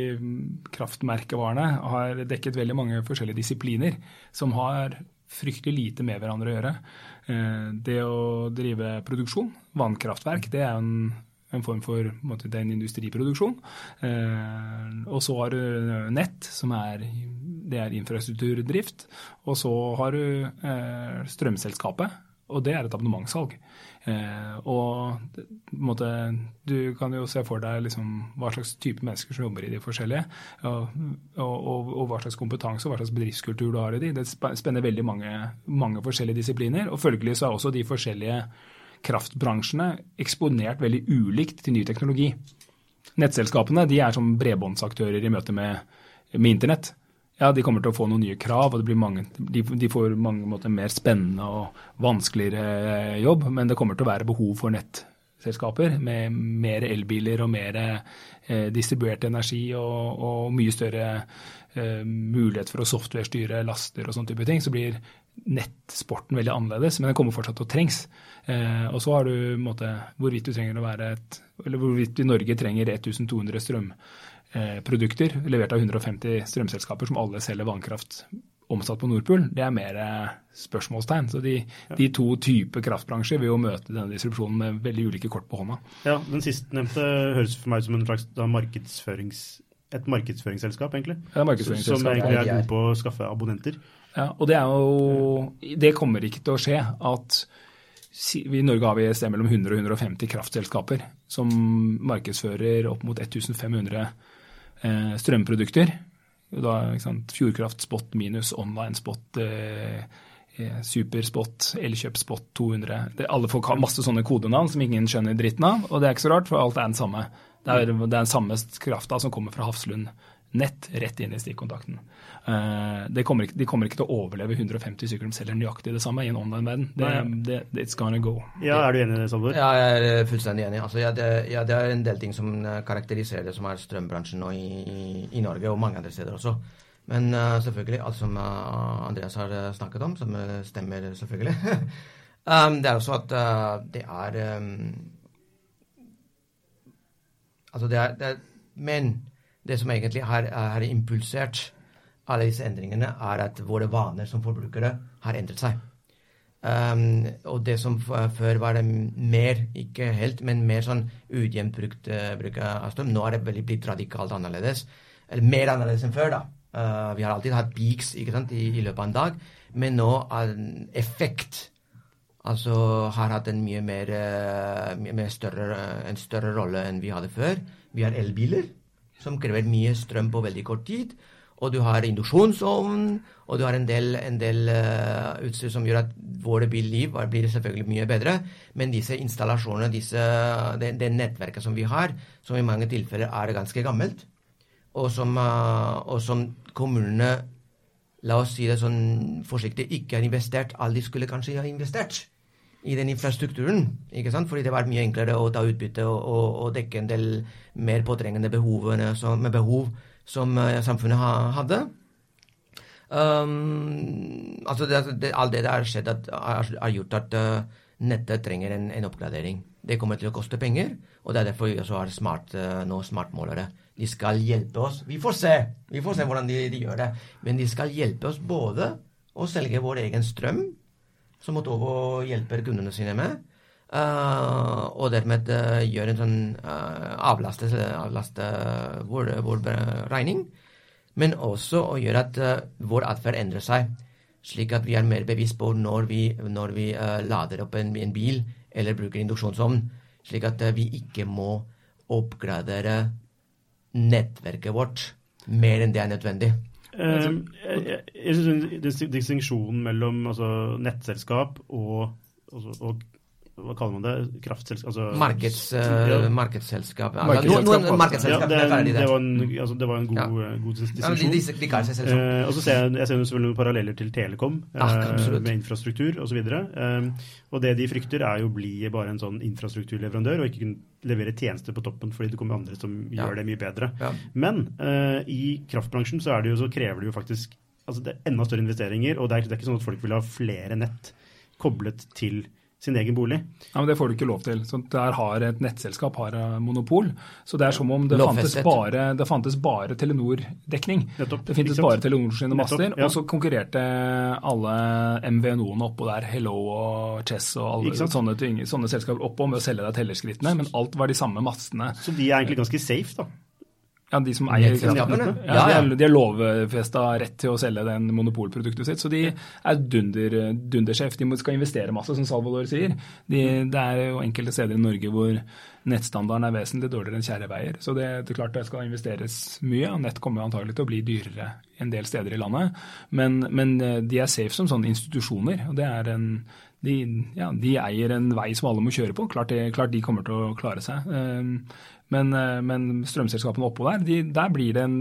Speaker 3: kraftmerkevarene har dekket veldig mange forskjellige disipliner som har fryktelig lite med hverandre å gjøre. Uh, det å drive produksjon, vannkraftverk, det er en en form for måte, en industriproduksjon. Eh, og så har du nett, som er, det er infrastrukturdrift. Og så har du eh, strømselskapet, og det er et abonnementssalg. Eh, og måte, du kan jo se for deg liksom, hva slags type mennesker som jobber i de forskjellige. Og, og, og, hva slags kompetanse og hva slags bedriftskultur du har i de. Det spenner veldig mange, mange forskjellige disipliner. Og følgelig så er også de forskjellige kraftbransjene eksponert veldig ulikt til ny teknologi. Nettselskapene de er som bredbåndsaktører i møte med, med, internett. Ja, De kommer til å få noen nye krav, og mange, de, de, får mange måter mer spennende og vanskeligere jobb, men det kommer til å være behov for nettselskaper med mer elbiler og mer eh, distribuert energi og, og mye større eh, mulighet for å software-styre laster og sånne type ting. Så blir nettsporten veldig annerledes, men den kommer fortsatt til å trengs. Eh, og så har du måte, hvorvidt du trenger å være et, eller hvorvidt i Norge trenger 1200 strømprodukter eh, levert av 150 strømselskaper som alle selger vannkraft omsatt på Nordpool, det er mer eh, spørsmålstegn. Så de, ja. de to typer kraftbransjer vil jo møte denne distribusjonen med veldig ulike kort på hånda.
Speaker 1: Ja, Den sistnevnte høres for meg ut som en slags markedsførings, et markedsføringsselskap, egentlig.
Speaker 3: Ja, markedsføringsselskap.
Speaker 1: Som egentlig er god på å skaffe abonnenter.
Speaker 3: Ja, og det er jo Det kommer ikke til å skje at i Norge har vi et sted mellom 100 og 150 kraftselskaper som markedsfører opp mot 1500 eh, strømprodukter. Da, Fjordkraft Spot minus online Spot, eh, eh Superspot, Elkjøp-spot 200. Det, alle folk har masse sånne kodenavn som ingen skjønner dritten av, og det er ikke så rart, for alt er den samme. Det er, det er den samme krafta som kommer fra Hafslund nett rett inn i stikkontakten. Uh, kommer ikke, de kommer ikke til å overleve 150 stykker som selger nøyaktig det samme i en online-verden. Det, det, it's gonna go.
Speaker 1: Ja, Er du enig i det, Salvor?
Speaker 2: Ja, jeg er eh, fullstendig enig. Altså, ja, det, ja, det, er en del ting som eh, karakteriserer det som er strømbransjen nå i, i, i Norge, og mange andre steder også. Men uh, selvfølgelig, alt som uh, Andreas har snakket om, som stemmer selvfølgelig. (laughs) um, det er også at det er um, Altså, det er, det er Men det som egentlig har, har impulsert alle disse endringene, er at våre vaner som forbrukere har endret seg. Um, og det som før var det mer, ikke helt, men mer sånn ujevnt brukt uh, bruk av strøm, nå er det veldig blitt radikalt annerledes. Eller mer annerledes enn før, da. Uh, vi har alltid hatt peaks i, i, løpet av en dag, men nå er effekt altså har hatt en mye mer, uh, mye større, en større rolle enn vi hadde før. Vi har elbiler som krever mye strøm på veldig kort tid. Og du har induksjonsovn, og du har en del, en del uh, utstyr som gjør at våre billiv blir selvfølgelig mye bedre. Men disse installasjonene, disse, det, det, nettverket som vi har, som i mange tilfeller er ganske gammelt, og som, uh, og som kommunene, la oss si det sånn forsiktig, ikke har investert alt de skulle kanskje ha investert i den infrastrukturen. ikke sant? Fordi det var mye enklere å ta utbytte og, og, og dekke en del mer påtrengende behovene som, med behov som uh, samfunnet ha, hadde. Um, altså det, det, Alt det der skjedd har, gjort at uh, nettet trenger en, en, oppgradering. Det kommer til å koste penger, og det er derfor vi også har smart, uh, nå smartmålere. De skal hjelpe oss. Vi får se Vi får se hvordan de, de gjør det. Men de skal hjelpe oss både å selge vår egen strøm som Otovo hjelper kundene sine med. Uh, og dermed uh, gjøre en sånn uh, avlaste, avlaste vår, vår, regning. Men også å gjøre at vår atferd endrer seg, slik at vi er mer bevisst på når vi, når vi lader opp en, en, bil eller bruker induksjonsovn, slik at vi ikke må oppgradere nettverket vårt mer enn det er nødvendig.
Speaker 1: Uh, jeg, jeg synes Distinksjonen mellom altså, nettselskap og, og, og hva kaller man det? Kraftselskap? Altså,
Speaker 2: Markeds, uh, markedsselskap. Ja. Markedsselskap, markedsselskap. Ja, det,
Speaker 1: det, det, var en, altså, det var en god, ja. Eh, god distinksjon. Ja, de, de, de selskap. Uh, og så ser jeg, jeg ser selvfølgelig noen paralleller til Telekom eh, med infrastruktur osv. Eh, og det de frykter, er jo å bli bare en sånn infrastrukturleverandør og ikke kunne levere tjenester på toppen fordi det kommer andre som gjør det mye bedre. Men eh, i kraftbransjen så, det jo, så, krever det jo faktisk altså det er enda større investeringer, og det er, det er ikke sånn at folk vil ha flere nett koblet til sin egen bolig.
Speaker 3: Ja, men Det får du ikke lov til. Så der har Et nettselskap har eh, monopol. Så det er som om det fantes bare, det fantes bare Telenor-dekning. Det fintes bare Telenor sine master, ja. og så konkurrerte alle MVNO-ene oppå der, Hello og Chess og alle sånne, ting, sånne selskaper oppå med å selge deg tellerskrittene, men alt var de samme mastene.
Speaker 1: Så de er egentlig ganske safe, da?
Speaker 3: Ja, De som eier selskapene? Ja, ja, De har lovfesta rett til å selge den monopolproduktet sitt. Så de er dunder, dundersjef. De skal investere masse, som Salvador sier. De, det er jo enkelte steder i Norge hvor nettstandarden er vesentlig dårligere enn kjære veier. Så det, det er klart det skal investeres mye, og nett kommer antagelig til å bli dyrere en del steder i landet. Men, men eh, de er safe som sånne institusjoner. og det er en de, ja, de, eier en vei som alle må kjøre på. Klart, det, klart de kommer til å klare seg. Men, eh, men strømselskapene oppå der, de, der blir det en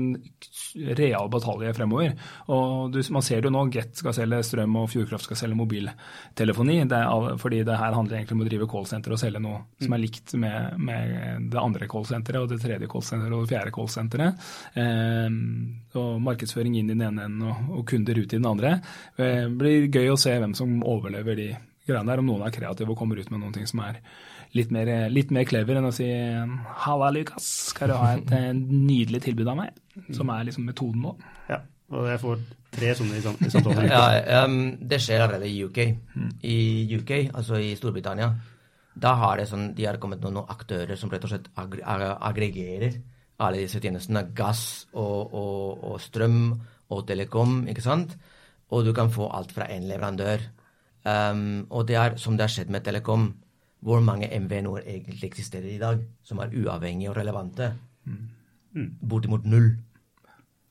Speaker 3: real batalje fremover. Og du, Man ser jo nå, Get skal selge strøm og Fjordkraft skal selge mobiltelefoni. Det er, fordi det her handler egentlig om å drive callsenter og selge noe som er likt med, med det andre callsenteret og det tredje callsenteret og det fjerde callsenteret. Eh, og markedsføring inn i den ene enden og, og, kunder ut i den andre. Det eh, blir gøy å se hvem som overlever de greiene der, om noen er kreative og kommer ut med noen ting som er litt mer, litt mer clever enn å si 'halla, Lukas, skal du ha et eh, nydelig tilbud av meg?' Som er liksom metoden nå.
Speaker 1: Ja, og jeg får tre sånne i samtalen. (laughs)
Speaker 2: ja, um, det skjer allerede i UK. Mm. I UK, altså i Storbritannia, da har det sånn, de har kommet noen, noen aktører som rett og slett ag aggregerer alle disse tjenestene. Gass og, og, og, strøm og telekom, ikke sant? Og du kan få alt fra én leverandør. Um, og det er som det har skjedd med telekom hvor mange MVNO-er egentlig eksisterer i dag, som er uavhengige og relevante. Mm. Bortimot null.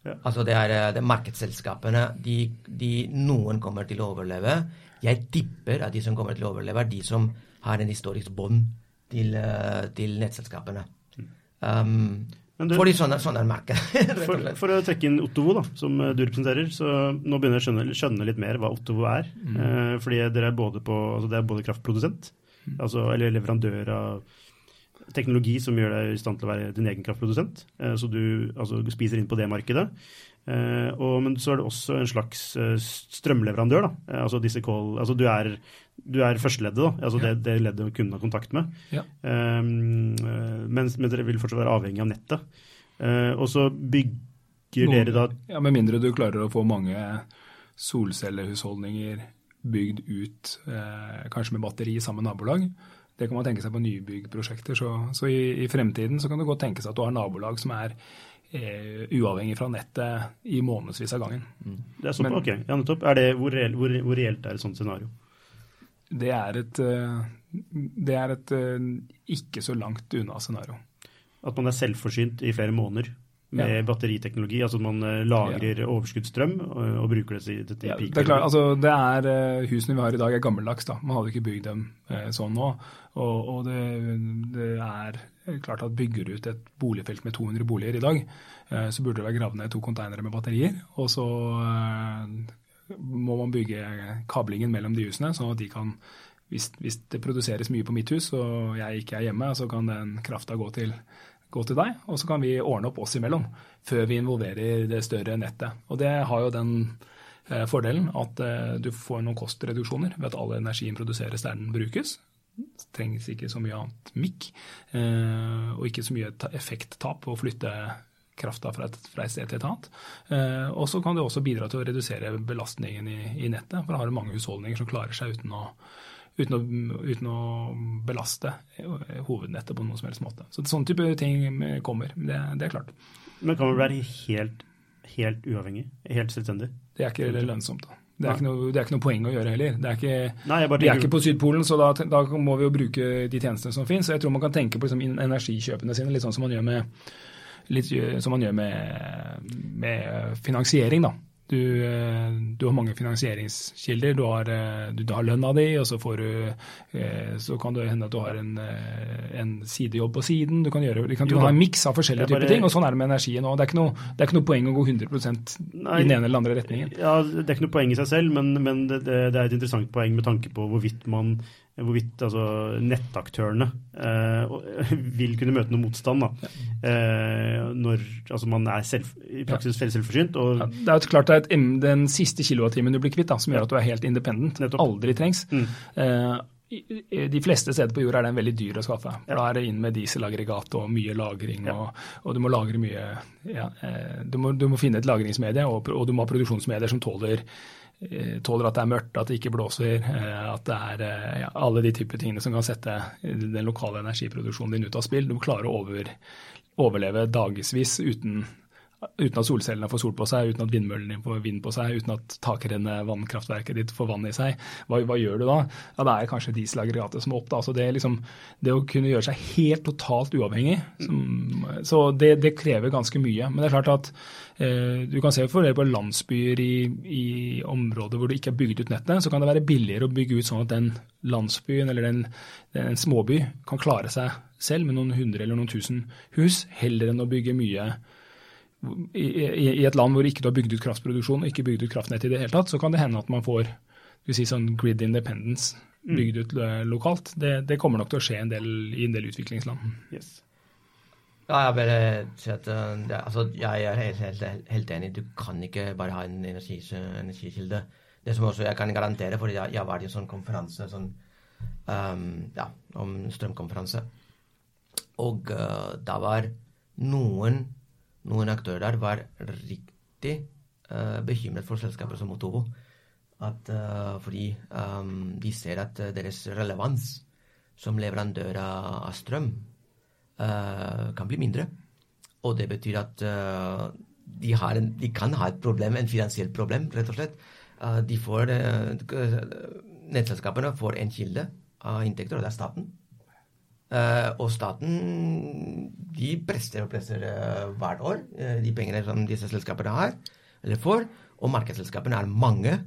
Speaker 2: Ja. Altså det er, det er markedsselskapene. De, de, noen kommer til å overleve. Jeg tipper at de som kommer til å overleve, er de som har en historisk bånd til, eh, til nettselskapene. Mm. Um, Du, Fordi sånn er, sånn er markedet.
Speaker 1: for, for, å trekke inn Ottovo, da, som du representerer, så nå begynner jeg å skjønne, skjønne litt mer hva Ottovo er. Mm. Eh, fordi dere er både, på, altså det er både kraftprodusent, mm. Altså, eller leverandør av teknologi som gjør deg i stand til å være din egen kraftprodusent. Eh, så du altså, spiser inn på det markedet. Eh, og, men så er det også en slags eh, strømleverandør. da, altså disse call, altså Du er, du er førsteleddet, da, altså ja. det, det leddet kunden har kontakt med. Ja. Um, mens, men dere vil fortsatt være avhengig av nettet. Uh, og så bygger Noen, dere da
Speaker 3: Ja, Med mindre du klarer å få mange solcellehusholdninger bygd ut, eh, kanskje med batteri sammen med nabolag. Det kan man tenke seg på nybyggprosjekter. Så, så i, i, fremtiden så kan det godt tenkes at du har nabolag som er eh, uavhengig fra nettet i månedsvis av gangen.
Speaker 1: Mm. Det er sånn, Men, ok, ja, nettopp. Er det, hvor, reelt, hvor, hvor, reelt er et sånt scenario?
Speaker 3: Det er et, eh, det er et eh, ikke så langt unna scenario.
Speaker 1: At man er selvforsynt i flere måneder? Med ja. batteriteknologi. Altså man eh, lagrer ja. overskuddsstrøm og, og, bruker det til, til ja,
Speaker 3: det er klart, altså det er, Husene vi har i dag er gammeldags. da. Man hadde ikke bygd dem eh, sånn nå. Og, og det, det, er klart at bygger du ut et boligfelt med 200 boliger i dag, eh, så burde det være gravd ned to konteinere med batterier. Og så eh, må man bygge kablingen mellom de husene, sånn at de kan hvis, hvis, det produseres mye på mitt hus og jeg ikke er hjemme, så kan den krafta gå til gå til deg, og så kan vi ordne opp oss imellom før vi involverer det større nettet. Og det har jo den eh, fordelen at eh, du får noen kostreduksjoner ved at all energien produseres der den brukes. Det trengs ikke så mye annet mikk, eh, og ikke så mye effekttap å flytte krafta fra et, sted til et annet. Og så kan det også bidra til å redusere belastningen i, i nettet. For da har du mange husholdninger som klarer seg uten å uten å, uten å, belaste hovednettet på noen som helst måte. Så Sånn type ting kommer. Det, det er klart.
Speaker 1: Men kan man være helt, helt uavhengig? Helt selvstendig?
Speaker 3: Det er ikke lønnsomt. da. Det er, noe, det er, ikke noe, poeng å gjøre heller. Det er ikke, Nei, vi er ikke på Sydpolen, så da, da, må vi jo bruke de tjenestene som finnes. Jeg tror man kan tenke på liksom, energikjøpene sine litt sånn som man gjør med, litt, som man gjør med, med finansiering. da. Du, eh, du, har mange finansieringskilder. Du har, eh, du, du har lønna di, og så, du, eh, så, kan det hende at du har en, en sidejobb på siden. Du kan, gjøre, du kan, du kan ha en miks av forskjellige bare, typer ting. og Sånn er det med energien òg. Det, det, er ikke noe poeng å gå 100 nei, i den ene eller andre retningen.
Speaker 1: Ja, Det er ikke noe poeng i seg selv, men, men det, det, er et interessant poeng med tanke på hvorvidt man hvorvidt altså, nettaktørene eh, (laughs) vil kunne møte noe motstand da, eh, når altså, man er selv, i praksis ja. selvforsynt. Ja,
Speaker 3: det er jo klart det er et, den siste kilowattimen du blir kvitt, da, som gjør at du er helt independent, Nettopp. aldri trengs. Mm. Eh, de fleste steder på jorda er den veldig dyr å skaffe. Da er det inn med dieselaggregat og mye lagring. Og, og, du må lagre mye ja, eh, du, må, du, må, finne et lagringsmedie, og, og du må ha produksjonsmedier som tåler Eh, tåler at det er mørkt, at det ikke blåser, eh, at det er ja, alle de typer tingene som kan sette den lokale energiproduksjonen din ut av spill. Du må klare å over, overleve dagevis uten uten at solcellene får sol på seg, uten at vindmøllene får vind på seg, uten at takrennet vannkraftverket ditt får vann i seg, hva, hva gjør du da? Ja, Det er kanskje dieselaggregatet som er opp. Da. Så det, liksom, det, å kunne gjøre seg helt totalt uavhengig, som, så det, det, krever ganske mye. Men det er klart at eh, du kan se for deg på landsbyer i, i, områder hvor du ikke har bygd ut nettet, så kan det være billigere å bygge ut sånn at den landsbyen eller den, den småby kan klare seg selv med noen hundre eller noen tusen hus, heller enn å bygge mye i, i, et land hvor ikke du har bygd ut kraftproduksjon og ikke bygd ut kraftnett i det hele tatt, så kan det hende at man får si, sånn grid independence mm. bygd ut eh, lokalt. Det, det, kommer nok til å skje en del, i en del utviklingsland. Yes.
Speaker 2: Ja, jeg bare sier at uh, altså, jeg er helt, helt, helt, enig. Du kan ikke bare ha en energis, energikilde. Det som også jeg kan garantere, for jeg, jeg var i en sånn konferanse sånn, um, ja, om strømkonferanse, og uh, da var noen noen aktører var riktig uh, bekymret for selskaper som Otovo. At, uh, fordi um, de ser at deres relevans som leverandør av strøm uh, kan bli mindre. Og det betyr at de, en, de, kan ha et problem, en finansielt problem, rett og slett. de får, Nettselskapene får en kilde av inntekter, og det er staten. Uh, og staten de prester og presser uh, hvert år uh, de pengene som disse selskapene har, eller får. Og markedsselskapene er mange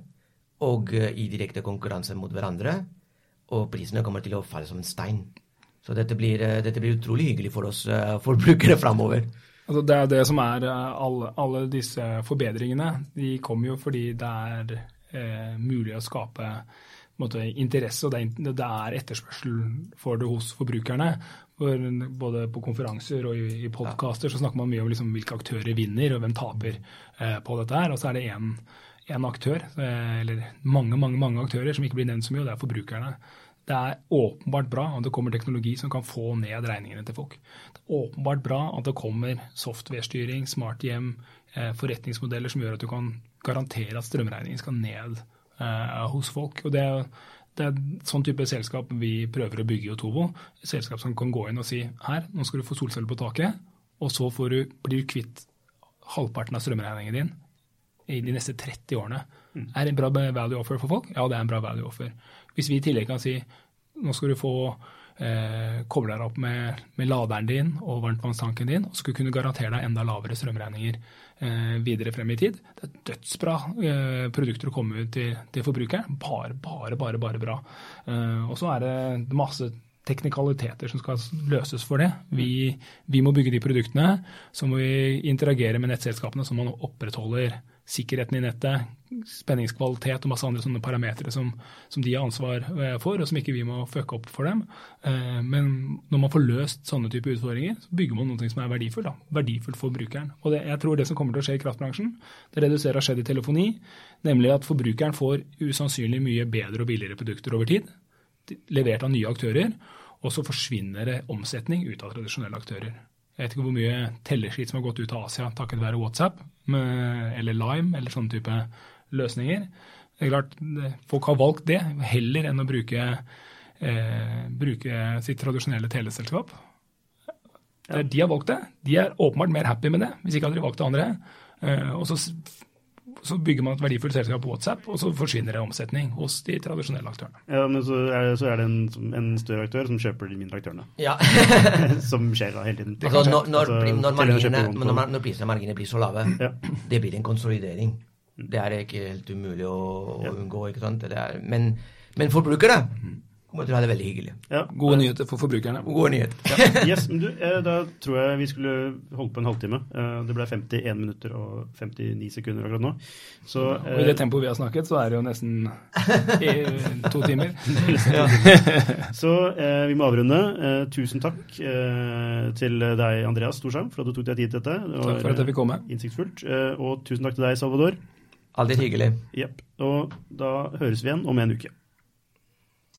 Speaker 2: og i direkte konkurranse mot hverandre. Og prisene kommer til å falle som en stein. Så dette blir, dette blir utrolig hyggelig for oss forbrukere framover.
Speaker 3: Altså det er det som er alle, alle disse forbedringene. De kommer jo fordi det er eh, mulig å skape måte, interesse, og det er, er, etterspørsel for det hos forbrukerne. For både på konferanser og i, i podkaster så snakker man mye om liksom hvilke aktører vinner og hvem taper eh, på dette her. Og så er det én aktør, eh, eller mange, mange, mange aktører som ikke blir nevnt så mye, og det er forbrukerne. Det er åpenbart bra at det kommer teknologi som kan få ned regningene til folk. Det er åpenbart bra at det kommer softwarestyring, smart hjem, eh, forretningsmodeller som gjør at du kan garantere at strømregningen skal ned hos folk. Og det, det er sånn type selskap vi prøver å bygge i Otovo. Et selskap som kan gå inn og si her, nå skal du få solceller på taket, og så du, blir du kvitt halvparten av strømregningen din i de neste 30 årene. Mm. Er det en bra value offer for folk? Ja, det er en bra value offer. Hvis vi i tillegg kan si nå skal du få eh, koble deg opp med, med, laderen din og varmtvannstanken din, og skulle kunne garantere deg enda lavere strømregninger eh, videre frem i tid. Det er dødsbra eh, produkter å komme ut til, til forbrukeren. Bare, bare, bare, bare bra. Eh, og så er det masse teknikaliteter som skal løses for det. Vi, vi må bygge de produktene. Så må vi interagere med nettselskapene så man opprettholder sikkerheten i nettet, spenningskvalitet og masse andre sånne parametere som, som, de har ansvar eh, for, og som ikke vi må fucke opp for dem. Eh, men når man får løst sånne type utfordringer, så bygger man noe som er verdifullt. Da. Verdifullt for brukeren. Og det, jeg tror det som kommer til å skje i kraftbransjen, det reduserer skjedd i telefoni, nemlig at forbrukeren får usannsynlig mye bedre og billigere produkter over tid, levert av nye aktører, og så forsvinner det omsetning ut av tradisjonelle aktører. Jeg vet ikke hvor mye tellerskitt som har gått ut av Asia takket være WhatsApp eller Lime eller sånne type løsninger. Det er klart, Folk har valgt det heller enn å bruke, eh, bruke sitt tradisjonelle teleselskap. Ja. De har valgt det. De er åpenbart mer happy med det, hvis ikke hadde de valgt det andre. Eh, og så så bygger man et verdifullt selskap på WhatsApp, og så forsvinner det omsetning hos de tradisjonelle aktørene.
Speaker 1: Ja, Men så er, så er det en, en, større aktør som kjøper de mindre aktørene.
Speaker 2: Ja. (laughs)
Speaker 1: som skjer da hele tiden.
Speaker 2: Altså, når, når, altså, når, marginene, når, når prisene og marginene blir så lave, ja. det blir en konsolidering. Det er ikke helt umulig å, å unngå. ikke sant? Er, men, men forbrukere kommer til å ha det veldig hyggelig.
Speaker 3: Ja. Gode nyheter for forbrukerne.
Speaker 2: Gode nyheter.
Speaker 1: ja. yes, men du, eh, Da tror jeg vi skulle holde på en halvtime. Eh, det ble 51 minutter og 59 sekunder akkurat nå.
Speaker 3: Så, og I det eh, tempoet vi har snakket, så er det jo nesten (laughs) to timer. (laughs)
Speaker 1: så vi må avrunde. tusen takk til deg, Andreas Storsheim, for at du tok deg tid til dette.
Speaker 3: Det takk for at jeg fikk komme.
Speaker 1: Innsiktsfullt. og tusen takk til deg, Salvador.
Speaker 2: Alltid hyggelig.
Speaker 1: Jepp. Og da høres vi igjen om en uke.